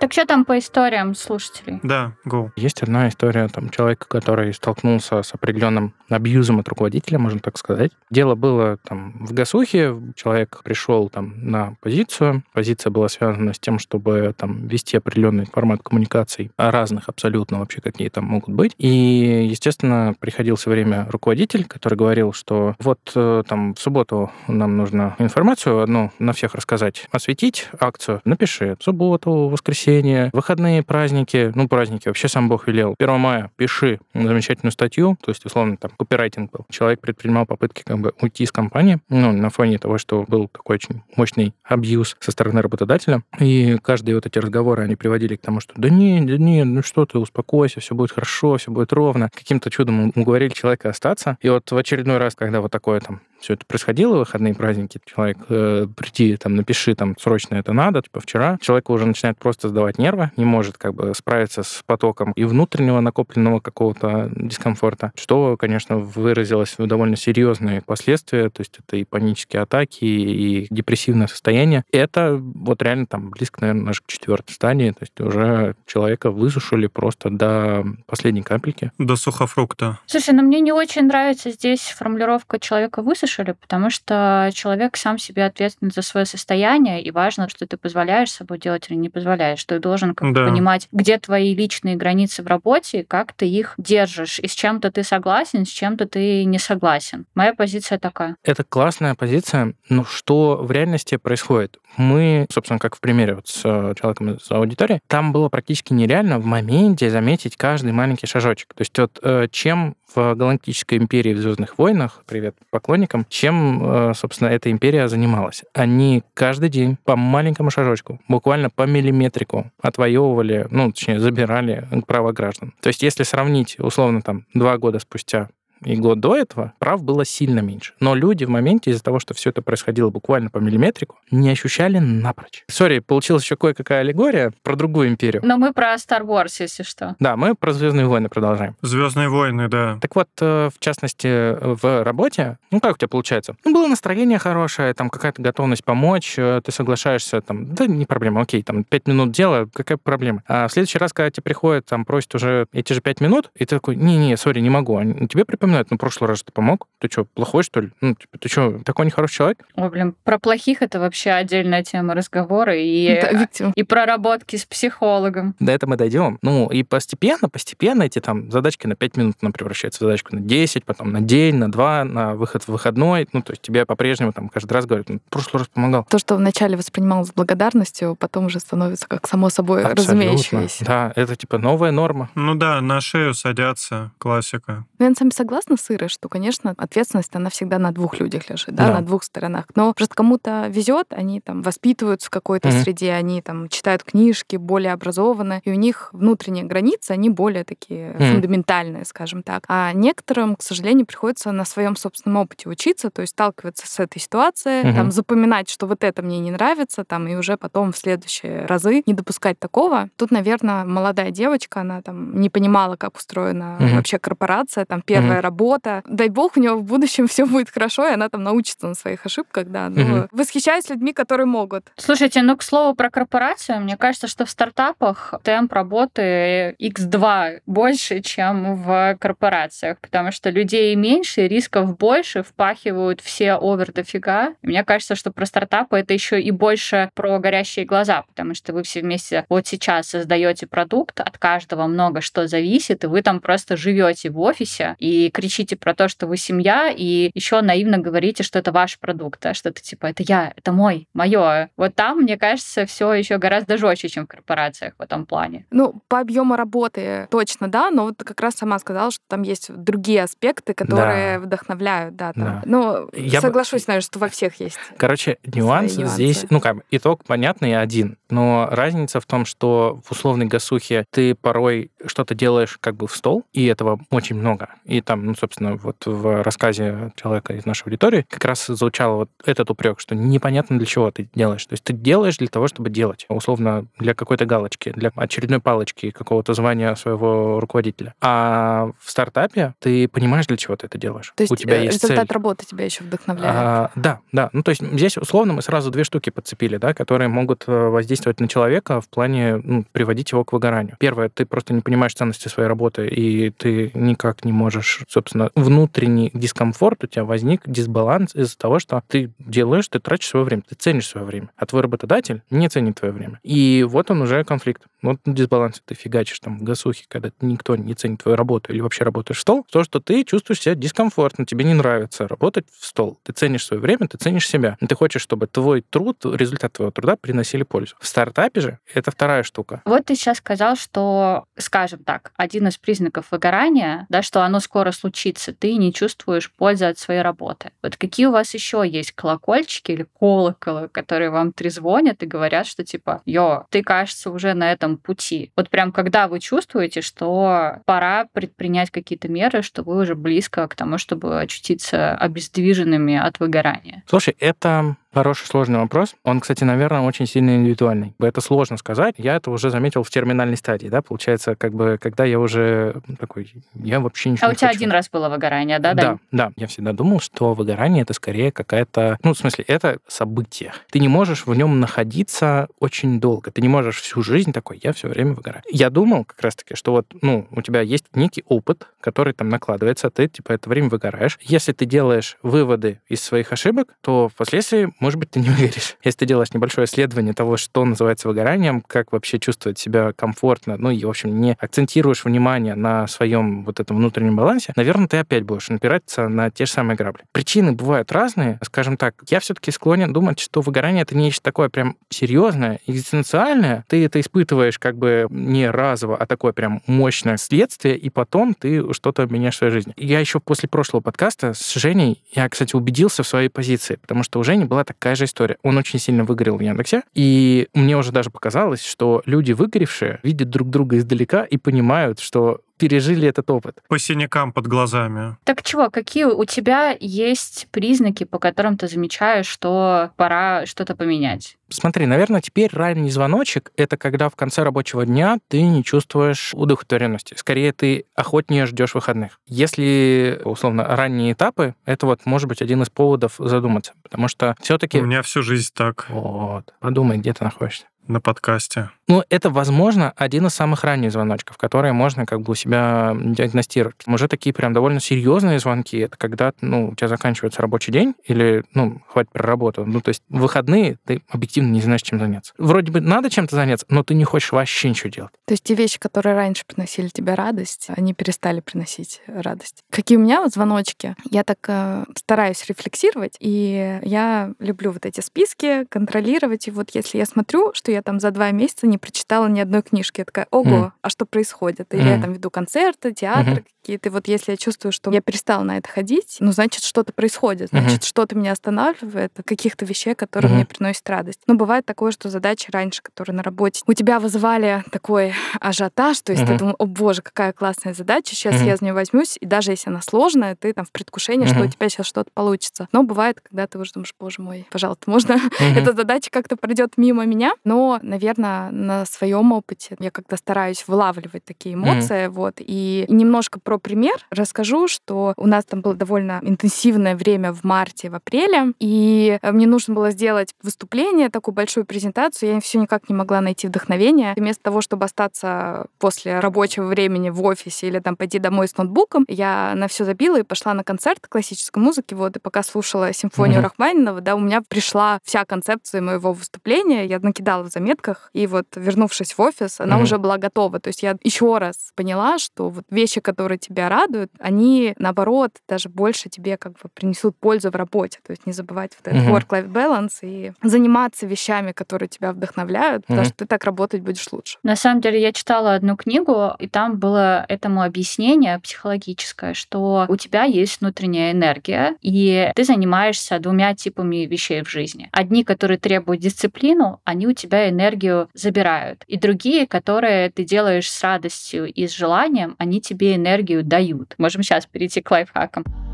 Так что там по историям слушателей? Да, go. Есть одна история там человека, который столкнулся с определенным абьюзом от руководителя, можно так сказать. Дело было там в Гасухе, человек пришел там на позицию, позиция была связана с тем, чтобы там вести определенный формат коммуникаций, разных абсолютно вообще, какие там могут быть. И, естественно, приходил все время руководитель, который говорил, что вот э, там в субботу нам нужно информацию одну на всех рассказать, осветить акцию, напиши. В субботу, воскресенье, воскресенье, выходные праздники, ну, праздники вообще сам Бог велел. 1 мая пиши замечательную статью, то есть, условно, там, копирайтинг был. Человек предпринимал попытки как бы уйти из компании, ну, на фоне того, что был такой очень мощный абьюз со стороны работодателя. И каждые вот эти разговоры, они приводили к тому, что да не, да не, ну что ты, успокойся, все будет хорошо, все будет ровно. Каким-то чудом уговорили человека остаться. И вот в очередной раз, когда вот такое там все это происходило, выходные праздники, человек э, прийти, там, напиши, там, срочно это надо, типа, вчера, человек уже начинает просто сдавать нервы, не может, как бы, справиться с потоком и внутреннего накопленного какого-то дискомфорта, что, конечно, выразилось в довольно серьезные последствия, то есть это и панические атаки, и депрессивное состояние. Это вот реально там близко, наверное, наш к четвертой стадии, то есть уже человека высушили просто до последней капельки. До сухофрукта. Слушай, ну мне не очень нравится здесь формулировка человека высушили, услышали, потому что человек сам себе ответственен за свое состояние, и важно, что ты позволяешь собой делать или не позволяешь. Ты должен как да. понимать, где твои личные границы в работе, как ты их держишь, и с чем-то ты согласен, с чем-то ты не согласен. Моя позиция такая. Это классная позиция, но что в реальности происходит? Мы, собственно, как в примере вот с э, человеком из аудитории, там было практически нереально в моменте заметить каждый маленький шажочек. То есть вот э, чем в Галактической империи в Звездных войнах, привет поклонникам, чем, э, собственно, эта империя занималась. Они каждый день по маленькому шажочку, буквально по миллиметрику отвоевывали, ну, точнее, забирали права граждан. То есть если сравнить, условно, там, два года спустя и год до этого прав было сильно меньше. Но люди в моменте из-за того, что все это происходило буквально по миллиметрику, не ощущали напрочь. Sorry, получилась еще кое-какая аллегория про другую империю. Но мы про Star Wars, если что. Да, мы про Звездные войны продолжаем. Звездные войны, да. Так вот, э, в частности, в работе, ну как у тебя получается? Ну, было настроение хорошее, там какая-то готовность помочь, э, ты соглашаешься, там, да не проблема, окей, там, пять минут дела, какая проблема? А в следующий раз, когда тебе приходят, там, просят уже эти же пять минут, и ты такой, не-не, sorry, не могу. Тебе припоминают вспоминают, ну, прошлый раз ты помог, ты что, плохой, что ли? Ну, типа, ты что, такой нехороший человек? Ой, блин, про плохих это вообще отдельная тема разговора и, да, и проработки с психологом. До этого мы дойдем. Ну, и постепенно, постепенно эти там задачки на 5 минут нам превращаются в задачку на 10, потом на день, на 2, на выход в выходной. Ну, то есть тебе по-прежнему там каждый раз говорят, ну, в прошлый раз помогал. То, что вначале воспринималось с благодарностью, потом уже становится как само собой Абсолютно. разумеющееся. Да, это типа новая норма. Ну да, на шею садятся, классика. Ну, я на самом деле согласна с Ирой, что, конечно, ответственность, она всегда на двух людях лежит, да, да. на двух сторонах. Но просто кому-то везет, они там воспитываются в какой-то mm-hmm. среде, они там читают книжки, более образованы, и у них внутренние границы, они более такие mm-hmm. фундаментальные, скажем так. А некоторым, к сожалению, приходится на своем собственном опыте учиться, то есть сталкиваться с этой ситуацией, mm-hmm. там запоминать, что вот это мне не нравится, там, и уже потом в следующие разы не допускать такого. Тут, наверное, молодая девочка, она там не понимала, как устроена mm-hmm. вообще корпорация, там первая mm-hmm. Работа. Дай бог, у нее в будущем все будет хорошо, и она там научится на своих ошибках, да. Но mm-hmm. восхищаюсь людьми, которые могут. Слушайте, ну, к слову про корпорацию, мне кажется, что в стартапах темп работы x2 больше, чем в корпорациях, потому что людей меньше, рисков больше, впахивают все овер дофига. Мне кажется, что про стартапы это еще и больше про горящие глаза, потому что вы все вместе вот сейчас создаете продукт, от каждого много что зависит, и вы там просто живете в офисе и кричите про то, что вы семья, и еще наивно говорите, что это ваш продукт, да, что это типа это я, это мой, мое. Вот там, мне кажется, все еще гораздо жестче, чем в корпорациях в этом плане. Ну, по объему работы точно, да, но вот как раз сама сказала, что там есть другие аспекты, которые да. вдохновляют, да. Там. да. Но я соглашусь, бы... наверное, что во всех есть. Короче, нюанс здесь, ну как, итог понятный один, но разница в том, что в условной гасухе ты порой что-то делаешь как бы в стол, и этого очень много. И там, ну, собственно, вот в рассказе человека из нашей аудитории как раз звучал вот этот упрек, что непонятно для чего ты делаешь. То есть ты делаешь для того, чтобы делать. Условно, для какой-то галочки, для очередной палочки какого-то звания своего руководителя. А в стартапе ты понимаешь, для чего ты это делаешь. То есть У тебя э, есть результат цель. работы тебя еще вдохновляет. А, да, да. Ну, то есть здесь условно мы сразу две штуки подцепили, да, которые могут э, воздействовать на человека в плане ну, приводить его к выгоранию. Первое, ты просто не понимаешь ценности своей работы, и ты никак не можешь, собственно, внутренний дискомфорт у тебя возник, дисбаланс из-за того, что ты делаешь, ты тратишь свое время, ты ценишь свое время, а твой работодатель не ценит твое время. И вот он уже конфликт. Вот дисбаланс ты фигачишь там в гасухе, когда никто не ценит твою работу или вообще работаешь в стол, то, что ты чувствуешь себя дискомфортно, тебе не нравится работать в стол. Ты ценишь свое время, ты ценишь себя. Ты хочешь, чтобы твой труд, результат твоего труда приносили пользу. В стартапе же это вторая штука. Вот ты сейчас сказал, что, скажем так, один из признаков выгорания, да, что оно скоро случится, ты не чувствуешь пользы от своей работы. Вот какие у вас еще есть колокольчики или колоколы, которые вам трезвонят и говорят, что типа, йо, ты, кажется, уже на этом пути. Вот прям когда вы чувствуете, что пора предпринять какие-то меры, что вы уже близко к тому, чтобы очутиться обездвиженными от выгорания. Слушай, это Хороший сложный вопрос. Он, кстати, наверное, очень сильно индивидуальный. Это сложно сказать. Я это уже заметил в терминальной стадии, да, получается, как бы, когда я уже такой, я вообще ничего А не у тебя хочу. один раз было выгорание, да, Да, Дань? да. Я всегда думал, что выгорание это скорее какая-то, ну, в смысле, это событие. Ты не можешь в нем находиться очень долго. Ты не можешь всю жизнь такой, я все время выгораю. Я думал как раз-таки, что вот, ну, у тебя есть некий опыт, который там накладывается, а ты, типа, это время выгораешь. Если ты делаешь выводы из своих ошибок, то впоследствии, может быть, ты не выгоришь. Если ты делаешь небольшое исследование того, что называется выгоранием, как вообще чувствовать себя комфортно, ну и, в общем, не акцентируешь внимание на своем вот этом внутреннем балансе, наверное, ты опять будешь напираться на те же самые грабли. Причины бывают разные. Скажем так, я все-таки склонен думать, что выгорание — это нечто такое прям серьезное, экзистенциальное. Ты это испытываешь как бы не разово, а такое прям мощное следствие, и потом ты что-то меняешь в своей жизни. Я еще после прошлого подкаста с Женей, я, кстати, убедился в своей позиции, потому что у Жени была такая же история. Он очень сильно выгорел в Яндексе, и мне уже даже показалось, что люди выгоревшие видят друг друга издалека и понимают, что пережили этот опыт. По синякам под глазами. Так чего, какие у тебя есть признаки, по которым ты замечаешь, что пора что-то поменять? Смотри, наверное, теперь ранний звоночек — это когда в конце рабочего дня ты не чувствуешь удовлетворенности. Скорее, ты охотнее ждешь выходных. Если, условно, ранние этапы, это вот может быть один из поводов задуматься. Потому что У все-таки... меня всю жизнь так Вот. Подумай, где ты находишься. На подкасте. Ну, это, возможно, один из самых ранних звоночков, которые можно как бы у себя диагностировать. Уже такие прям довольно серьезные звонки. Это когда, ну, у тебя заканчивается рабочий день или, ну, хватит про работу. Ну, то есть в выходные ты объективно не знаешь, чем заняться. Вроде бы надо чем-то заняться, но ты не хочешь вообще ничего делать. То есть те вещи, которые раньше приносили тебе радость, они перестали приносить радость. Какие у меня вот звоночки? Я так э, стараюсь рефлексировать, и я люблю вот эти списки, контролировать. И вот если я смотрю, что я там за два месяца не прочитала ни одной книжки, я такая, ого, Мгм. а что происходит? Или я Мгм. там веду концерты, театры Мгм. какие-то. И вот если я чувствую, что я перестала на это ходить, ну, значит, что-то происходит. Значит, что-то меня останавливает каких-то вещей, которые Мгм. мне приносят радость. Но бывает такое, что задачи раньше, которые на работе, у тебя вызывали такой ажиотаж, то есть ты Мгм. думал, о боже, какая классная задача, сейчас Мгм. я за нее возьмусь, и даже если она сложная, ты там в предвкушении, что у тебя сейчас что-то получится. Но бывает, когда ты уже думаешь, боже мой, пожалуйста, можно Мгм. эта задача как-то пройдет мимо меня. Но, наверное, на своем опыте я как-то стараюсь вылавливать такие эмоции. Вот. И немножко про пример расскажу, что у нас там было довольно интенсивное время в марте, в апреле, и э, мне нужно было сделать выступление, такую большую презентацию. Я все никак не могла найти вдохновение. И вместо того, чтобы остаться после рабочего времени в офисе или там пойти домой с ноутбуком, я на все забила и пошла на концерт классической музыки. Вот, и пока слушала симфонию Мгм. Рахманинова, да, у меня пришла вся концепция моего выступления. Я накидала в заметках, и вот, вернувшись в офис, она Мгм. уже была готова. То есть я еще раз поняла, что вот вещи, которые тебя радуют, они, наоборот, даже больше тебе как бы принесут пользу в работе. То есть не забывать вот этот Мгм. work-life balance и заниматься вещами, которые тебя вдохновляют, потому Мгм. что ты так работать будешь лучше. На самом деле я читала одну книгу, и там было этому объяснение психологическое, что у тебя есть внутренняя энергия, и ты занимаешься двумя типами вещей в жизни. Одни, которые требуют дисциплину, они у тебя энергию забирают. И другие, которые ты делаешь с радостью и с желанием, они тебе энергию дают. Можем сейчас перейти к лайфхакам.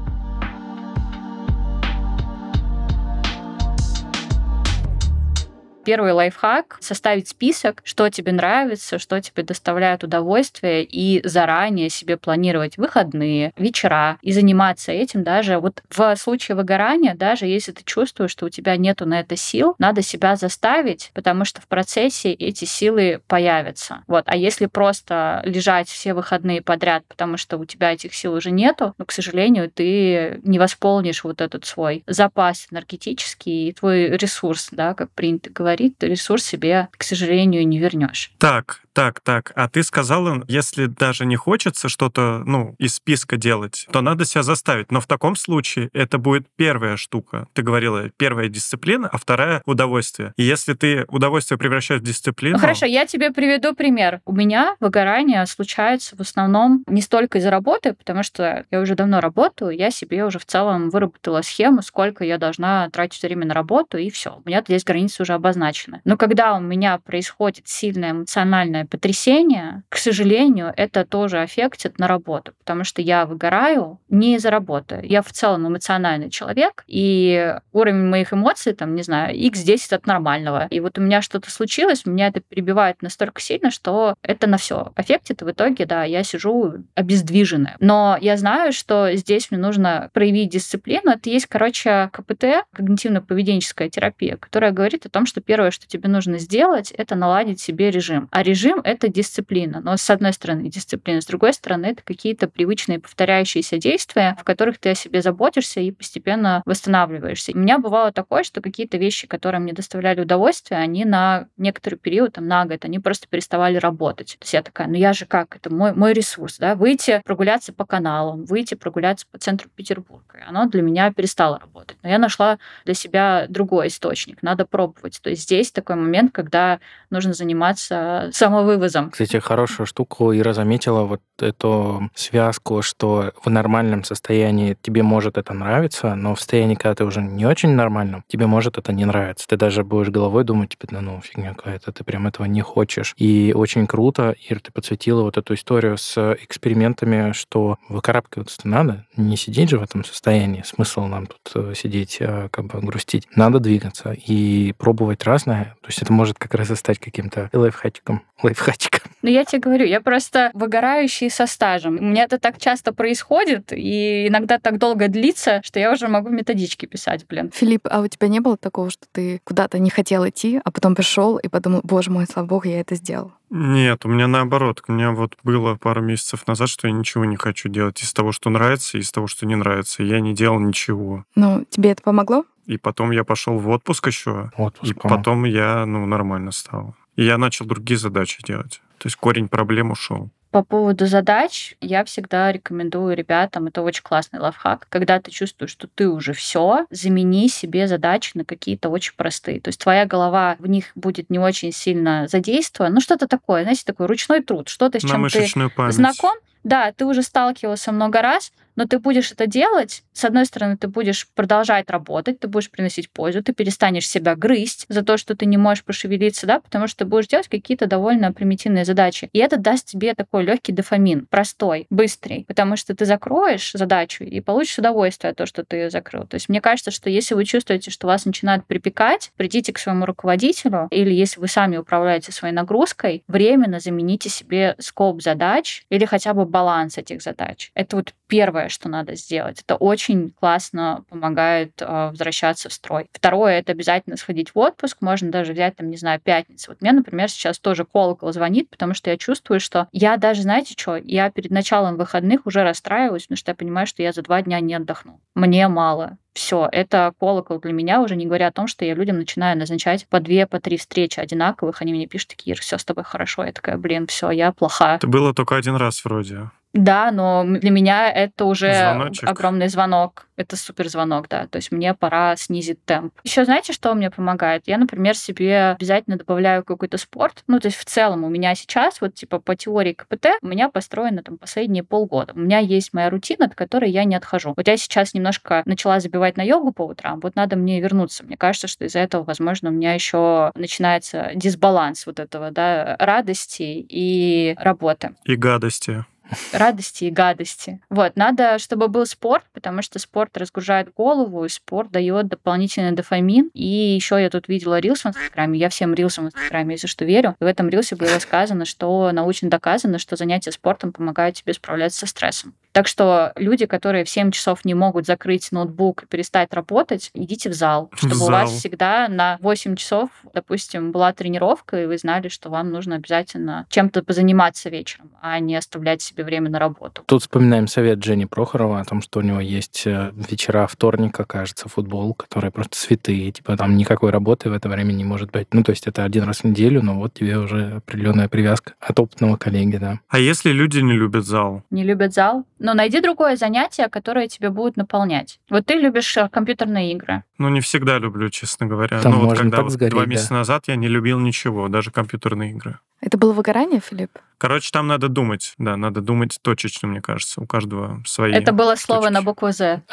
Первый лайфхак — составить список, что тебе нравится, что тебе доставляет удовольствие, и заранее себе планировать выходные, вечера, и заниматься этим даже вот в случае выгорания, даже если ты чувствуешь, что у тебя нету на это сил, надо себя заставить, потому что в процессе эти силы появятся. Вот. А если просто лежать все выходные подряд, потому что у тебя этих сил уже нету, ну, к сожалению, ты не восполнишь вот этот свой запас энергетический и твой ресурс, да, как принято говорить, ты ресурс себе, к сожалению, не вернешь. Так, так, так. А ты сказала, если даже не хочется что-то, ну, из списка делать, то надо себя заставить. Но в таком случае это будет первая штука. Ты говорила, первая дисциплина, а вторая — удовольствие. И если ты удовольствие превращаешь в дисциплину... Ну хорошо, я тебе приведу пример. У меня выгорание случается в основном не столько из-за работы, потому что я уже давно работаю, я себе уже в целом выработала схему, сколько я должна тратить время на работу, и все. У меня здесь границы уже обозначены. Но когда у меня происходит сильное эмоциональное потрясения, к сожалению, это тоже аффектит на работу, потому что я выгораю не из-за работы. Я в целом эмоциональный человек, и уровень моих эмоций, там, не знаю, x10 от нормального. И вот у меня что-то случилось, меня это перебивает настолько сильно, что это на все аффектит, и в итоге, да, я сижу обездвиженная. Но я знаю, что здесь мне нужно проявить дисциплину. Это есть, короче, КПТ, когнитивно-поведенческая терапия, которая говорит о том, что первое, что тебе нужно сделать, это наладить себе режим. А режим — это дисциплина. Но с одной стороны дисциплина, с другой стороны это какие-то привычные повторяющиеся действия, в которых ты о себе заботишься и постепенно восстанавливаешься. У меня бывало такое, что какие-то вещи, которые мне доставляли удовольствие, они на некоторый период, там, на год, они просто переставали работать. То есть я такая, ну я же как, это мой, мой ресурс, да, выйти прогуляться по каналам, выйти прогуляться по центру Петербурга. Оно для меня перестало работать. Но я нашла для себя другой источник. Надо пробовать. То есть здесь такой момент, когда нужно заниматься самовывозом. Кстати, хорошую штуку Ира заметила вот эту связку, что в нормальном состоянии тебе может это нравиться, но в состоянии, когда ты уже не очень нормальном, тебе может это не нравиться. Ты даже будешь головой думать, типа, да ну, фигня какая-то, ты прям этого не хочешь. И очень круто, Ир, ты подсветила вот эту историю с экспериментами, что выкарабкиваться надо, не сидеть же в этом состоянии. Смысл нам тут э, сидеть, а, как бы грустить. Надо двигаться и пробовать разное. То есть это может как раз и стать каким-то лайфхатиком. Лайфхатиком. Ну, я тебе говорю, я просто выгорающий со стажем. У меня это так часто происходит, и иногда так долго длится, что я уже могу методички писать, блин. Филипп, а у тебя не было такого, что ты куда-то не хотел идти, а потом пришел и подумал, боже мой, слава богу, я это сделал? Нет, у меня наоборот. У меня вот было пару месяцев назад, что я ничего не хочу делать из того, что нравится, и из того, что не нравится. Я не делал ничего. Ну, тебе это помогло? И потом я пошел в отпуск еще, Отпуск, и потом я, ну, нормально стал. И я начал другие задачи делать. То есть корень проблем ушел. По поводу задач я всегда рекомендую ребятам, это очень классный лайфхак, когда ты чувствуешь, что ты уже все, замени себе задачи на какие-то очень простые. То есть твоя голова в них будет не очень сильно задействована, ну что-то такое, знаете, такой ручной труд, что-то, с На чем ты память. знаком, да, ты уже сталкивался много раз, но ты будешь это делать, с одной стороны, ты будешь продолжать работать, ты будешь приносить пользу, ты перестанешь себя грызть за то, что ты не можешь пошевелиться, да, потому что ты будешь делать какие-то довольно примитивные задачи. И это даст тебе такой легкий дофамин, простой, быстрый, потому что ты закроешь задачу и получишь удовольствие от того, что ты ее закрыл. То есть мне кажется, что если вы чувствуете, что вас начинает припекать, придите к своему руководителю, или если вы сами управляете своей нагрузкой, временно замените себе скоп задач или хотя бы баланс этих задач. Это вот первое, что надо сделать. Это очень классно помогает э, возвращаться в строй. Второе — это обязательно сходить в отпуск. Можно даже взять, там, не знаю, пятницу. Вот мне, например, сейчас тоже колокол звонит, потому что я чувствую, что я даже, знаете что, я перед началом выходных уже расстраиваюсь, потому что я понимаю, что я за два дня не отдохну. Мне мало. Все, это колокол для меня, уже не говоря о том, что я людям начинаю назначать по две, по три встречи одинаковых. Они мне пишут такие, все с тобой хорошо. Я такая, блин, все, я плоха. Это было только один раз вроде. Да, но для меня это уже Звоночек. огромный звонок. Это супер звонок, да. То есть мне пора снизить темп. Еще знаете, что мне помогает? Я, например, себе обязательно добавляю какой-то спорт. Ну, то есть в целом у меня сейчас, вот типа по теории КПТ, у меня построено там последние полгода. У меня есть моя рутина, от которой я не отхожу. Вот я сейчас немножко начала забивать на йогу по утрам. Вот надо мне вернуться. Мне кажется, что из-за этого, возможно, у меня еще начинается дисбаланс вот этого, да, радости и работы И гадости. Радости и гадости. Вот, надо, чтобы был спорт, потому что спорт разгружает голову, и спорт дает дополнительный дофамин. И еще я тут видела рилс в Инстаграме, я всем рилсам в Инстаграме, если что, верю. И в этом рилсе было сказано, что научно доказано, что занятия спортом помогают тебе справляться со стрессом. Так что люди, которые в 7 часов не могут закрыть ноутбук и перестать работать, идите в зал, В чтобы у вас зал. всегда на 8 часов, допустим, была тренировка, и вы знали, что вам нужно обязательно чем-то позаниматься вечером, а не оставлять себе время на работу. Тут вспоминаем совет Жени Прохорова о том, что у него есть э, вечера вторника, кажется, футбол, которые просто святые. Типа там никакой работы в это время не может быть. Ну, то есть это один раз в неделю, но вот тебе уже определенная привязка от опытного коллеги, да. А если люди не любят зал? Не любят зал? Но найди другое занятие, которое тебе будет наполнять. Вот ты любишь э, компьютерные игры. Ну, не всегда люблю, честно говоря. Там ну, вот когда вот сгореть, два да. месяца назад я не любил ничего, даже компьютерные игры. Это было выгорание, Филипп? Короче, там надо думать, да, надо думать точечно, мне кажется. У каждого свои. Это было слово точки. на букву «З».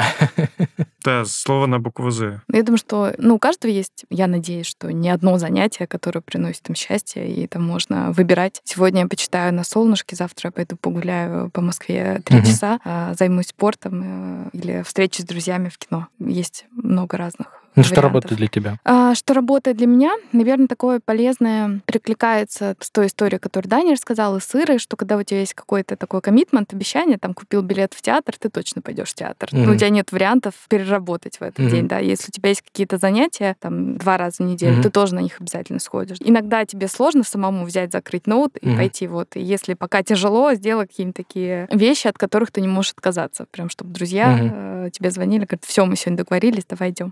Да, слово на букву «З». Я думаю, что ну, у каждого есть, я надеюсь, что не одно занятие, которое приносит им счастье, и это можно выбирать. Сегодня я почитаю на солнышке, завтра я пойду погуляю по Москве три часа, а, займусь спортом э, или встречусь с друзьями в кино. Есть много разных ну, что работает для тебя? А, что работает для меня? Наверное, такое полезное перекликается с той историей, которую Даня рассказал, и с Ирой, что когда у тебя есть какой-то такой коммитмент, обещание, там, купил билет в театр, ты точно пойдешь в театр. Mm-hmm. Ну, у тебя нет вариантов переработать в этот mm-hmm. день, да. Если у тебя есть какие-то занятия, там, два раза в неделю, mm-hmm. ты тоже на них обязательно сходишь. Иногда тебе сложно самому взять, закрыть ноут и mm-hmm. пойти вот. И если пока тяжело, сделай какие-нибудь такие вещи, от которых ты не можешь отказаться. Прям, чтобы друзья mm-hmm. тебе звонили, говорят, все, мы сегодня договорились, давай идем.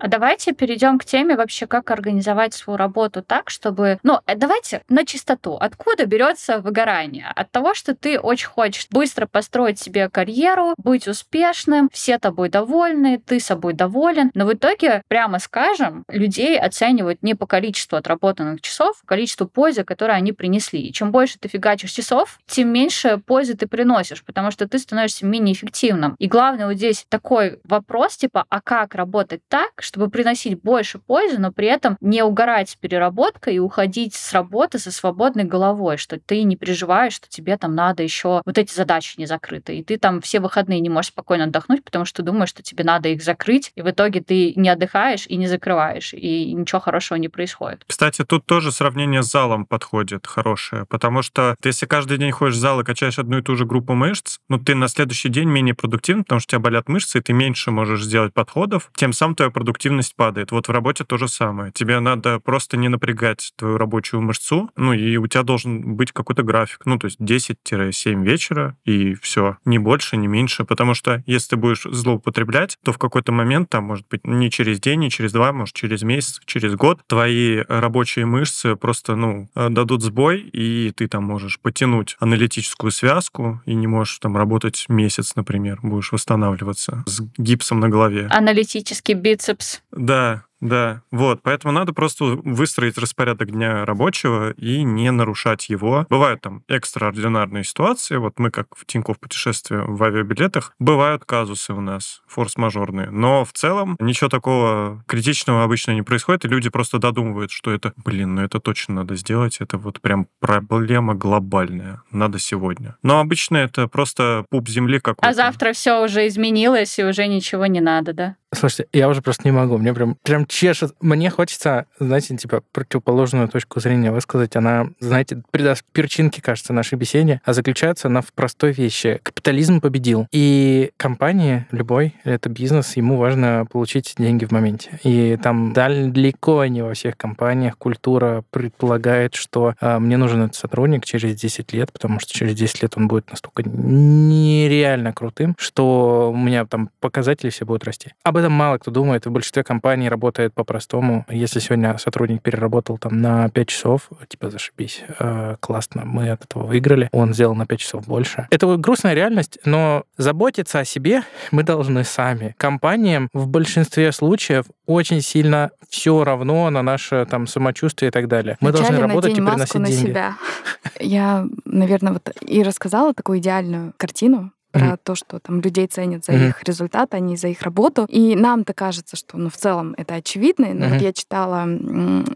А давайте перейдем к теме вообще, как организовать свою работу так, чтобы... Ну, э, давайте на чистоту. Откуда берется выгорание? От того, что ты очень хочешь быстро построить себе карьеру, быть успешным, все тобой довольны, ты собой доволен. Но в итоге, прямо скажем, людей оценивают не по количеству отработанных часов, а количеству пользы, которую они принесли. И чем больше ты фигачишь часов, тем меньше пользы ты приносишь, потому что ты становишься менее эффективным. И главное вот здесь такой вопрос, типа, а как работать так, чтобы приносить больше пользы, но при этом не угорать с переработкой и уходить с работы со свободной головой, что ты не переживаешь, что тебе там надо еще вот эти задачи не закрыты, и ты там все выходные не можешь спокойно отдохнуть, потому что думаешь, что тебе надо их закрыть, и в итоге ты не отдыхаешь и не закрываешь, и ничего хорошего не происходит. Кстати, тут тоже сравнение с залом подходит хорошее, потому что ты, если каждый день ходишь в зал и качаешь одну и ту же группу мышц, ну ты на следующий день менее продуктивен, потому что у тебя болят мышцы, и ты меньше можешь сделать подходов, тем самым твоя продуктивность продуктивность падает. Вот в работе то же самое. Тебе надо просто не напрягать твою рабочую мышцу, ну и у тебя должен быть какой-то график, ну то есть 10-7 вечера, и все, не больше, не меньше, потому что если ты будешь злоупотреблять, то в какой-то момент, там, может быть, не через день, не через два, может, через месяц, через год, твои рабочие мышцы просто, ну, э, дадут сбой, и ты там можешь потянуть аналитическую связку, и не можешь там работать месяц, например, будешь восстанавливаться с гипсом на голове. Аналитический бицепс да, да, вот, поэтому надо просто выстроить распорядок дня рабочего и не нарушать его. Бывают там экстраординарные ситуации, вот мы как в Тинькофф путешествие в авиабилетах, бывают казусы у нас, форс-мажорные, но в целом ничего такого критичного обычно не происходит, и люди просто додумывают, что это, блин, ну это точно надо сделать, это вот прям проблема глобальная, надо сегодня. Но обычно это просто пуп земли какой-то. А завтра все уже изменилось, и уже ничего не надо, да? Слушайте, я уже просто не могу. Мне прям, прям чешет. Мне хочется, знаете, типа, противоположную точку зрения высказать. Она, знаете, придаст перчинки, кажется, нашей беседе, а заключается она в простой вещи. Капитализм победил. И компании, любой, это бизнес, ему важно получить деньги в моменте. И там далеко не во всех компаниях культура предполагает, что э, мне нужен этот сотрудник через 10 лет, потому что через 10 лет он будет настолько нереально крутым, что у меня там показатели все будут расти. Об этом мало кто думает. В большинстве компаний работает по-простому. Если сегодня сотрудник переработал там на 5 часов, типа зашибись, э, классно, мы от этого выиграли, он сделал на 5 часов больше. Это вот грустная реальность, но заботиться о себе мы должны сами. Компаниям в большинстве случаев очень сильно все равно на наше там самочувствие и так далее. Мы Вначале должны работать и приносить на деньги. Себя. Я, наверное, вот и рассказала такую идеальную картину, про mm-hmm. то, что там людей ценят за mm-hmm. их результат, а не за их работу. И нам-то кажется, что ну, в целом это очевидно. Но mm-hmm. вот я читала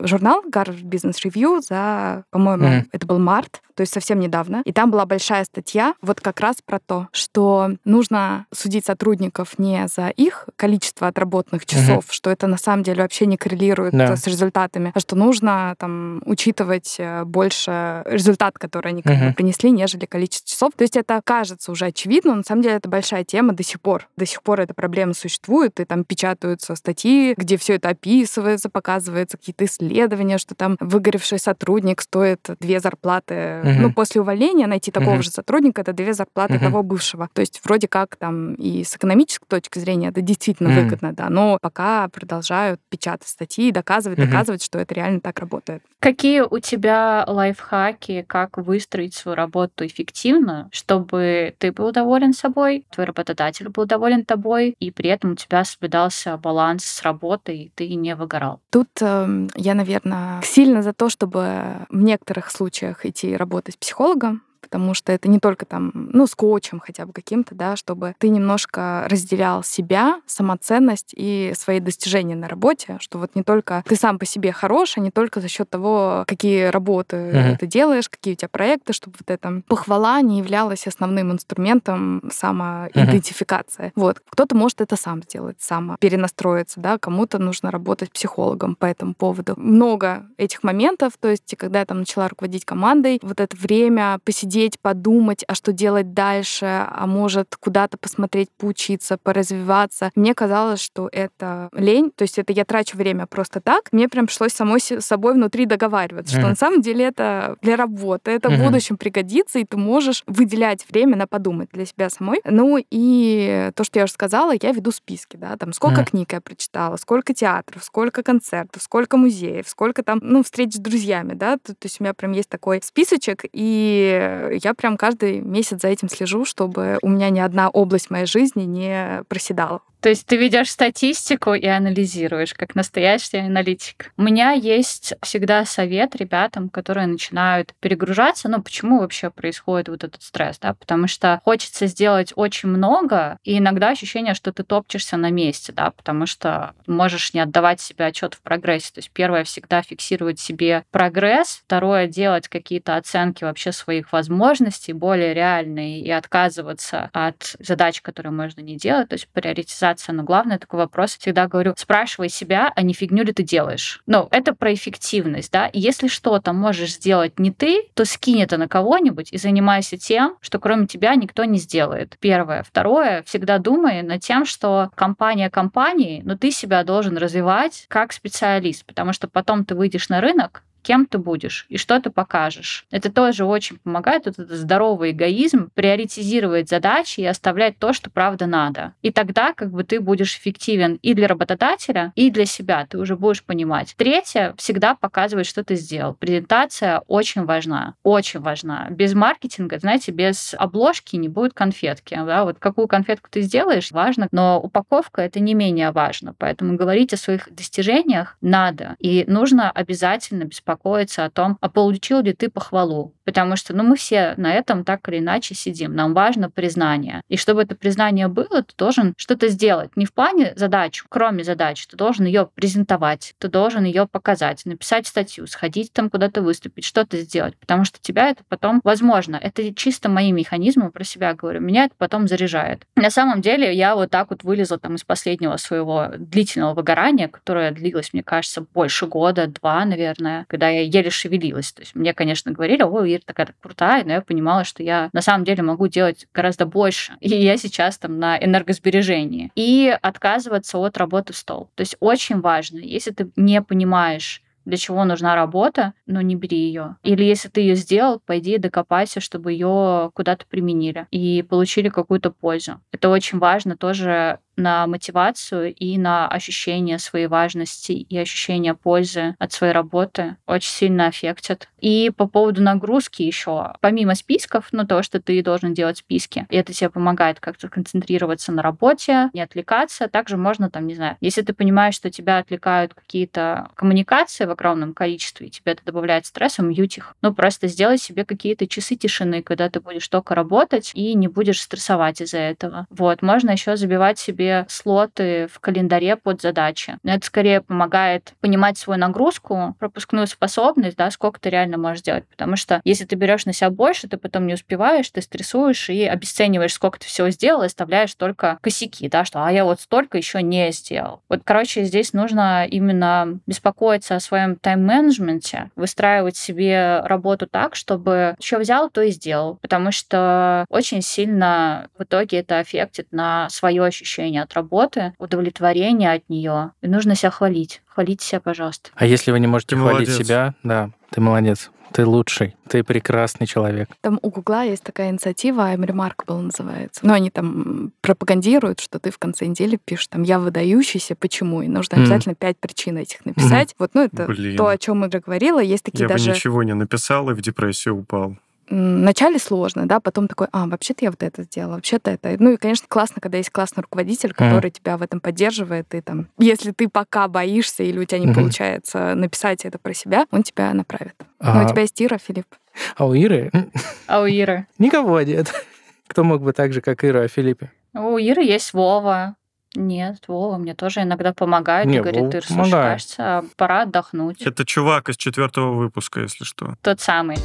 журнал Harvard Business Review за, по-моему, mm-hmm. это был март, то есть совсем недавно. И там была большая статья вот как раз про то, что нужно судить сотрудников не за их количество отработанных часов, mm-hmm. что это на самом деле вообще не коррелирует yeah. с результатами, а что нужно там учитывать э, больше результат, который они как mm-hmm. бы принесли, нежели количество часов. То есть это кажется уже очевидно, но на самом деле это большая тема до сих пор. До сих пор эта проблема существует, и там печатаются статьи, где все это описывается, показывается какие-то исследования, что там выгоревший сотрудник стоит две зарплаты. Угу. Ну, после увольнения найти такого угу. же сотрудника это две зарплаты угу. того бывшего. То есть вроде как там и с экономической точки зрения это действительно угу. выгодно, да, но пока продолжают печатать статьи и доказывать, угу. доказывать, что это реально так работает. Какие у тебя лайфхаки, как выстроить свою работу эффективно, чтобы ты был доволен доволен собой, твой работодатель был доволен тобой, и при этом у тебя соблюдался баланс с работой, и ты не выгорал. Тут э, я, наверное, сильно за то, чтобы в некоторых случаях идти работать психологом, потому что это не только там, ну, скотчем хотя бы каким-то, да, чтобы ты немножко разделял себя, самоценность и свои достижения на работе, что вот не только ты сам по себе хорош, а не только за счет того, какие работы uh-huh. ты делаешь, какие у тебя проекты, чтобы вот эта похвала не являлась основным инструментом самоидентификации. Uh-huh. Вот. Кто-то может это сам сделать, сам перенастроиться, да, кому-то нужно работать психологом по этому поводу. Много этих моментов, то есть когда я там начала руководить командой, вот это время посидеть, подумать, а что делать дальше, а может куда-то посмотреть, поучиться, поразвиваться. Мне казалось, что это лень, то есть это я трачу время просто так. Мне прям пришлось самой с собой внутри договариваться, mm-hmm. что на самом деле это для работы, это mm-hmm. в будущем пригодится, и ты можешь выделять время на подумать для себя самой. Ну и то, что я уже сказала, я веду списки, да, там сколько mm-hmm. книг я прочитала, сколько театров, сколько концертов, сколько музеев, сколько там, ну, встреч с друзьями, да, то, то есть у меня прям есть такой списочек, и я прям каждый месяц за этим слежу, чтобы у меня ни одна область моей жизни не проседала. То есть ты ведешь статистику и анализируешь, как настоящий аналитик. У меня есть всегда совет ребятам, которые начинают перегружаться. Ну, почему вообще происходит вот этот стресс, да? Потому что хочется сделать очень много, и иногда ощущение, что ты топчешься на месте, да, потому что можешь не отдавать себе отчет в прогрессе. То есть первое всегда фиксировать себе прогресс, второе делать какие-то оценки вообще своих возможностей более реальные и отказываться от задач, которые можно не делать, то есть приоритизация мотивация, но главное такой вопрос, всегда говорю, спрашивай себя, а не фигню ли ты делаешь. Ну, это про эффективность, да, если что-то можешь сделать не ты, то скинь это на кого-нибудь и занимайся тем, что кроме тебя никто не сделает. Первое. Второе, всегда думай над тем, что компания компании, но ты себя должен развивать как специалист, потому что потом ты выйдешь на рынок, кем ты будешь и что ты покажешь. Это тоже очень помогает, вот этот здоровый эгоизм, приоритизировать задачи и оставлять то, что правда надо. И тогда как бы ты будешь эффективен и для работодателя, и для себя. Ты уже будешь понимать. Третье, всегда показывать, что ты сделал. Презентация очень важна. Очень важна. Без маркетинга, знаете, без обложки не будет конфетки. Да? Вот какую конфетку ты сделаешь, важно, но упаковка это не менее важно. Поэтому говорить о своих достижениях надо. И нужно обязательно беспокоиться беспокоиться о том, а получил ли ты похвалу. Потому что ну, мы все на этом так или иначе сидим. Нам важно признание. И чтобы это признание было, ты должен что-то сделать. Не в плане задачу, кроме задач. Ты должен ее презентовать, ты должен ее показать, написать статью, сходить там куда-то выступить, что-то сделать. Потому что тебя это потом, возможно, это чисто мои механизмы, про себя говорю, меня это потом заряжает. На самом деле я вот так вот вылезла там из последнего своего длительного выгорания, которое длилось, мне кажется, больше года, два, наверное, когда я еле шевелилась. То есть мне, конечно, говорили, ой, Ира такая крутая, но я понимала, что я на самом деле могу делать гораздо больше. И я сейчас там на энергосбережении. И отказываться от работы в стол. То есть очень важно, если ты не понимаешь, для чего нужна работа, но не бери ее. Или если ты ее сделал, пойди докопайся, чтобы ее куда-то применили и получили какую-то пользу. Это очень важно тоже на мотивацию и на ощущение своей важности и ощущение пользы от своей работы очень сильно аффектят. И по поводу нагрузки еще, помимо списков, ну, то, что ты должен делать списки, и это тебе помогает как-то концентрироваться на работе, не отвлекаться, также можно там, не знаю, если ты понимаешь, что тебя отвлекают какие-то коммуникации в огромном количестве, и тебе это добавляет стресса, мьють их. Ну, просто сделай себе какие-то часы тишины, когда ты будешь только работать и не будешь стрессовать из-за этого. Вот, можно еще забивать себе себе слоты в календаре под задачи. Это скорее помогает понимать свою нагрузку, пропускную способность, да, сколько ты реально можешь сделать. Потому что если ты берешь на себя больше, ты потом не успеваешь, ты стрессуешь и обесцениваешь, сколько ты всего сделал, и оставляешь только косяки, да, что а я вот столько еще не сделал. Вот, короче, здесь нужно именно беспокоиться о своем тайм-менеджменте, выстраивать себе работу так, чтобы что взял, то и сделал. Потому что очень сильно в итоге это аффектит на свое ощущение удовлетворение от работы, удовлетворение от нее. И нужно себя хвалить. Хвалите себя, пожалуйста. А если вы не можете ты хвалить молодец. себя, да, ты молодец. Ты лучший, ты прекрасный человек. Там у Гугла есть такая инициатива, I'm Remarkable называется. Но они там пропагандируют, что ты в конце недели пишешь, там, я выдающийся, почему? И нужно обязательно пять причин этих написать. Mm. Вот, ну, это Блин. то, о чем Игорь говорила. Есть такие я даже... бы ничего не написал и в депрессию упал вначале сложно, да, потом такой, а, вообще-то я вот это сделала, вообще-то это. Ну и, конечно, классно, когда есть классный руководитель, который mm. тебя в этом поддерживает, и там, если ты пока боишься или у тебя не mm-hmm. получается написать это про себя, он тебя направит. А... Ну, у тебя есть Ира, Филипп. А у Иры? А у Иры? Никого нет. Кто мог бы так же, как Ира, о Филиппе? У Иры есть Вова. Нет, Вова мне тоже иногда помогает Не, и говорит, Ир, слушай, помогает. кажется, пора отдохнуть. Это чувак из четвертого выпуска, если что. Тот самый.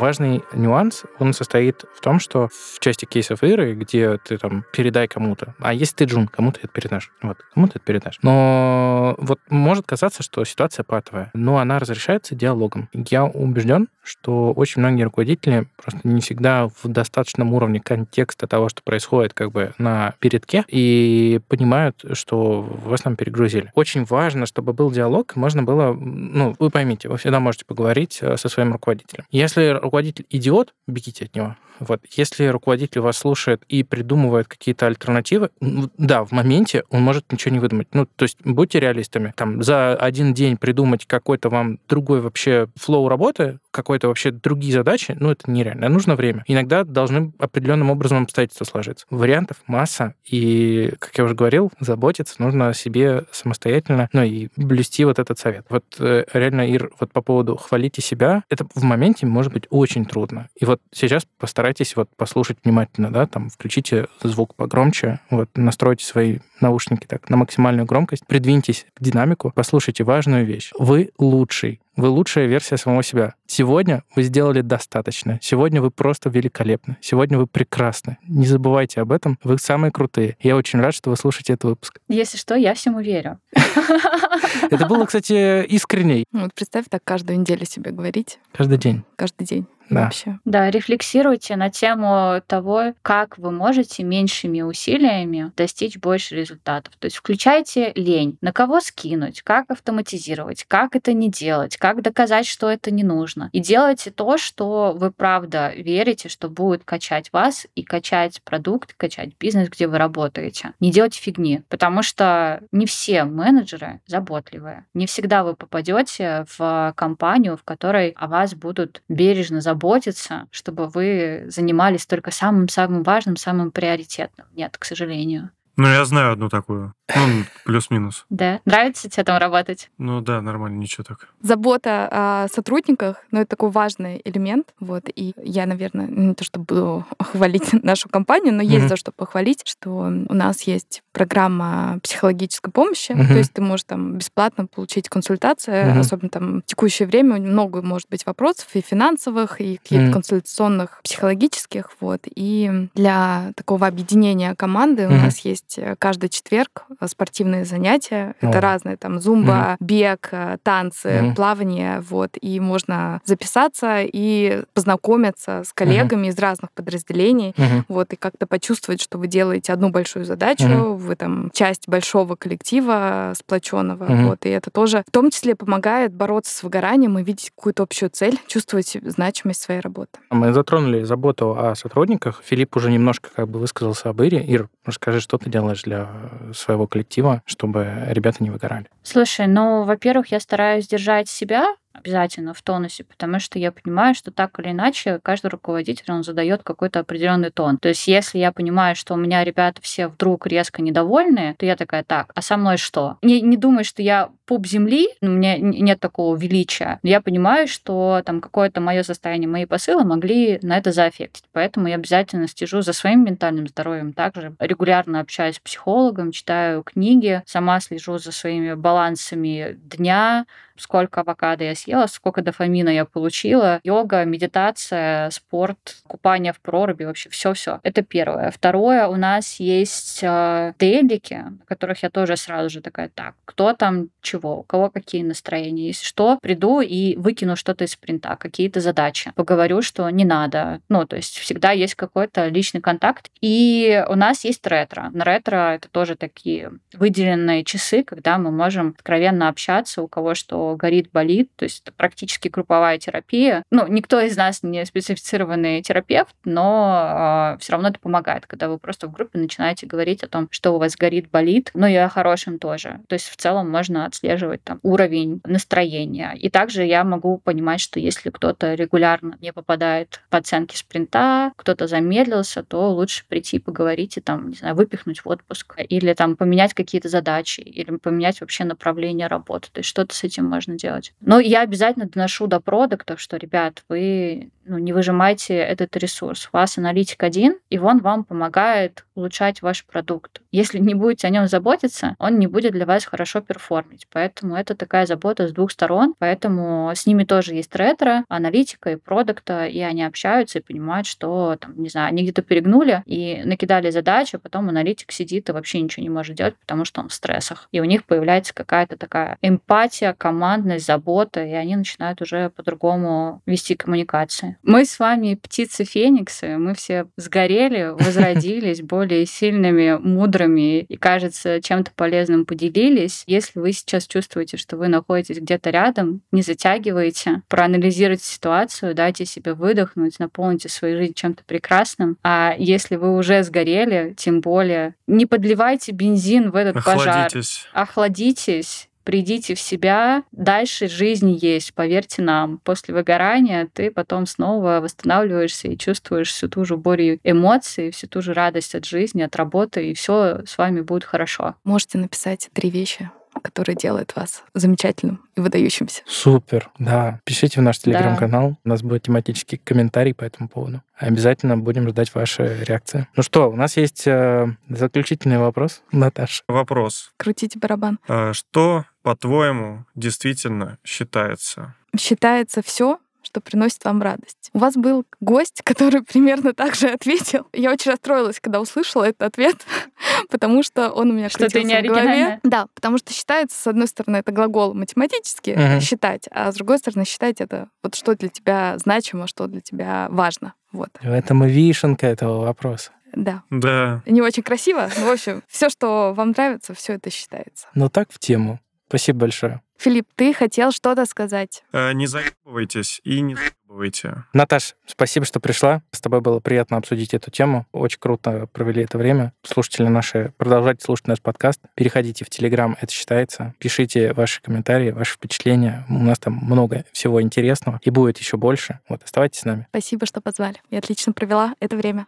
Важный нюанс, он состоит в том, что в части кейсов Иры, где ты там передай кому-то, а если ты джун, кому ты это передашь? Вот, кому ты это передашь? Но вот может казаться, что ситуация патовая, но она разрешается диалогом. Я убежден, что очень многие руководители просто не всегда в достаточном уровне контекста того, что происходит как бы на передке, и понимают, что вас там перегрузили. Очень важно, чтобы был диалог, можно было, ну, вы поймите, вы всегда можете поговорить э, со своим руководителем. Если руководитель идиот, бегите от него. Вот. Если руководитель вас слушает и придумывает какие-то альтернативы, да, в моменте он может ничего не выдумать. Ну, то есть будьте реалистами. Там за один день придумать какой-то вам другой вообще флоу работы, какой-то вообще другие задачи, ну, это нереально. Нужно время. Иногда должны определенным образом обстоятельства сложиться. Вариантов масса. И, как я уже говорил, заботиться нужно о себе самостоятельно, ну, и блюсти вот этот совет. Вот э, реально, Ир, вот по поводу хвалите себя, это в моменте может быть очень трудно. И вот сейчас постарайтесь вот послушать внимательно, да, там, включите звук погромче, вот, настройте свои наушники так на максимальную громкость, придвиньтесь к динамику, послушайте важную вещь. Вы лучший, вы лучшая версия самого себя. Сегодня вы сделали достаточно. Сегодня вы просто великолепны. Сегодня вы прекрасны. Не забывайте об этом. Вы самые крутые. Я очень рад, что вы слушаете этот выпуск. Если что, я всему верю. Это было, кстати, искренней. Ну, Вот представь так каждую неделю себе говорить, Каждый день. каждый день. Да. Вообще. Да, рефлексируйте на тему того, как вы можете меньшими усилиями достичь больше результатов. То есть включайте лень, на кого скинуть, как автоматизировать, как это не делать, как доказать, что это не нужно. И делайте то, что вы правда верите, что будет качать вас и качать продукт, качать бизнес, где вы работаете. Не делайте фигни, потому что не все менеджеры заботливые. Не всегда вы попадете в компанию, в которой о вас будут бережно заботиться, чтобы вы занимались только самым-самым важным, самым приоритетным. Нет, к сожалению. Ну, я знаю одну такую. Ну, плюс-минус. Да? Нравится тебе там работать? Ну да, нормально, ничего так. Забота о сотрудниках, ну, это такой важный элемент. Вот, и я, наверное, не то, что буду хвалить нашу компанию, но есть за что похвалить, что у нас есть программа психологической помощи, то есть ты можешь там бесплатно получить консультации, Мгм. особенно там в текущее время много может быть вопросов и финансовых, и каких-то консультационных, психологических, вот. И для такого объединения команды у нас есть э, каждый четверг спортивные занятия. Это О. разные там зумба, бег, э, танцы, Мгм. плавание, вот. И можно записаться и познакомиться с коллегами из разных подразделений, Мгм. вот, и как-то почувствовать, что вы делаете одну большую задачу, Мгм. вы там часть большого коллектива сплоченного, Мгм. вот, и это тоже в том числе помогает бороться с выгоранием и видеть какую-то общую цель, чувствовать значимость своей работы. Мы затронули заботу о сотрудниках. Филипп уже немножко как бы высказался об Ире. Ир, расскажи, что ты делаешь для своего коллектива, чтобы ребята не выгорали? Слушай, ну, во-первых, я стараюсь держать себя обязательно в тонусе, потому что я понимаю, что так или иначе каждый руководитель, он задает какой-то определенный тон. То есть если я понимаю, что у меня ребята все вдруг резко недовольны, то я такая, так, а со мной что? Не, не думай, что я пуп земли, у меня нет такого величия. Я понимаю, что там какое-то мое состояние, мои посылы могли на это заэффектить. Поэтому я обязательно стежу за своим ментальным здоровьем. Также регулярно общаюсь с психологом, читаю книги, сама слежу за своими балансами дня, сколько авокадо я съела, сколько дофамина я получила. Йога, медитация, спорт, купание в проруби, вообще все-все. Это первое. Второе, у нас есть э, дейлики, на которых я тоже сразу же такая, так, кто там чего, у кого какие настроения. Если что, приду и выкину что-то из спринта, какие-то задачи. Поговорю, что не надо. Ну, то есть всегда есть какой-то личный контакт. И у нас есть ретро. На ретро это тоже такие выделенные часы, когда мы можем откровенно общаться, у кого что горит, болит. То есть это практически групповая терапия. Ну, никто из нас не специфицированный терапевт, но э, а, все равно это помогает, когда вы просто в группе начинаете говорить о том, что у вас горит, болит, ну и о хорошем тоже. То есть в целом можно отслеживать там уровень настроения. И также я могу понимать, что если кто-то регулярно не попадает в оценки спринта, кто-то замедлился, то лучше прийти поговорить и там, не знаю, выпихнуть в отпуск или там поменять какие-то задачи или поменять вообще направление работы. То есть что-то с этим можно делать. Но я обязательно доношу до продуктов, что, ребят, вы ну, не выжимайте этот ресурс. У вас аналитик один, и он вам помогает улучшать ваш продукт. Если не будете о нем заботиться, он не будет для вас хорошо перформить. Поэтому это такая забота с двух сторон. Поэтому с ними тоже есть ретро, аналитика и продукта, и они общаются и понимают, что, там, не знаю, они где-то перегнули и накидали задачу, а потом аналитик сидит и вообще ничего не может делать, потому что он в стрессах. И у них появляется какая-то такая эмпатия, командность, забота, и они начинают уже по-другому вести коммуникации. Мы с вами птицы-фениксы, мы все сгорели, возродились более сильными, мудрыми и, кажется, чем-то полезным поделились. Если вы сейчас чувствуете, что вы находитесь где-то рядом, не затягивайте, проанализируйте ситуацию, дайте себе выдохнуть, наполните свою жизнь чем-то прекрасным. А если вы уже сгорели, тем более, не подливайте бензин в этот Охладитесь. пожар. Охладитесь придите в себя, дальше жизнь есть, поверьте нам. После выгорания ты потом снова восстанавливаешься и чувствуешь всю ту же бурю эмоций, всю ту же радость от жизни, от работы, и все с вами будет хорошо. Можете написать три вещи, которые делают вас замечательным и выдающимся. Супер, да. Пишите в наш телеграм-канал, у нас будет тематический комментарий по этому поводу. Обязательно будем ждать ваши реакции. Ну что, у нас есть э, заключительный вопрос, Наташа. Вопрос. Крутите барабан. А, что, по-твоему, действительно считается? Считается все, что приносит вам радость. У вас был гость, который примерно так же ответил. Я очень расстроилась, когда услышала этот ответ, потому что он у меня что ты не в голове. Да, потому что считается, с одной стороны, это глагол математически uh-huh. считать, а с другой стороны, считать это вот что для тебя значимо, что для тебя важно. Вот. В этом и вишенка этого вопроса. Да. Да. Не очень красиво, но, в общем, все, что вам нравится, все это считается. Но так в тему. Спасибо большое. Филипп, ты хотел что-то сказать? Э, не заебывайтесь и не заебывайте. Наташ, спасибо, что пришла. С тобой было приятно обсудить эту тему. Очень круто провели это время. Слушатели наши, продолжайте слушать наш подкаст. Переходите в Телеграм, это считается. Пишите ваши комментарии, ваши впечатления. У нас там много всего интересного. И будет еще больше. Вот, оставайтесь с нами. Спасибо, что позвали. Я отлично провела это время.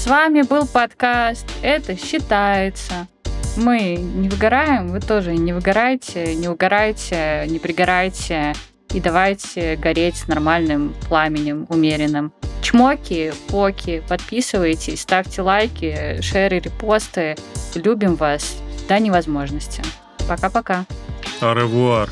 С вами был подкаст «Это считается». Мы не выгораем, вы тоже не выгорайте, не угорайте, не пригорайте. И давайте гореть нормальным пламенем, умеренным. Чмоки, поки, подписывайтесь, ставьте лайки, шеры, репосты. Любим вас до невозможности. Пока-пока. Au revoir.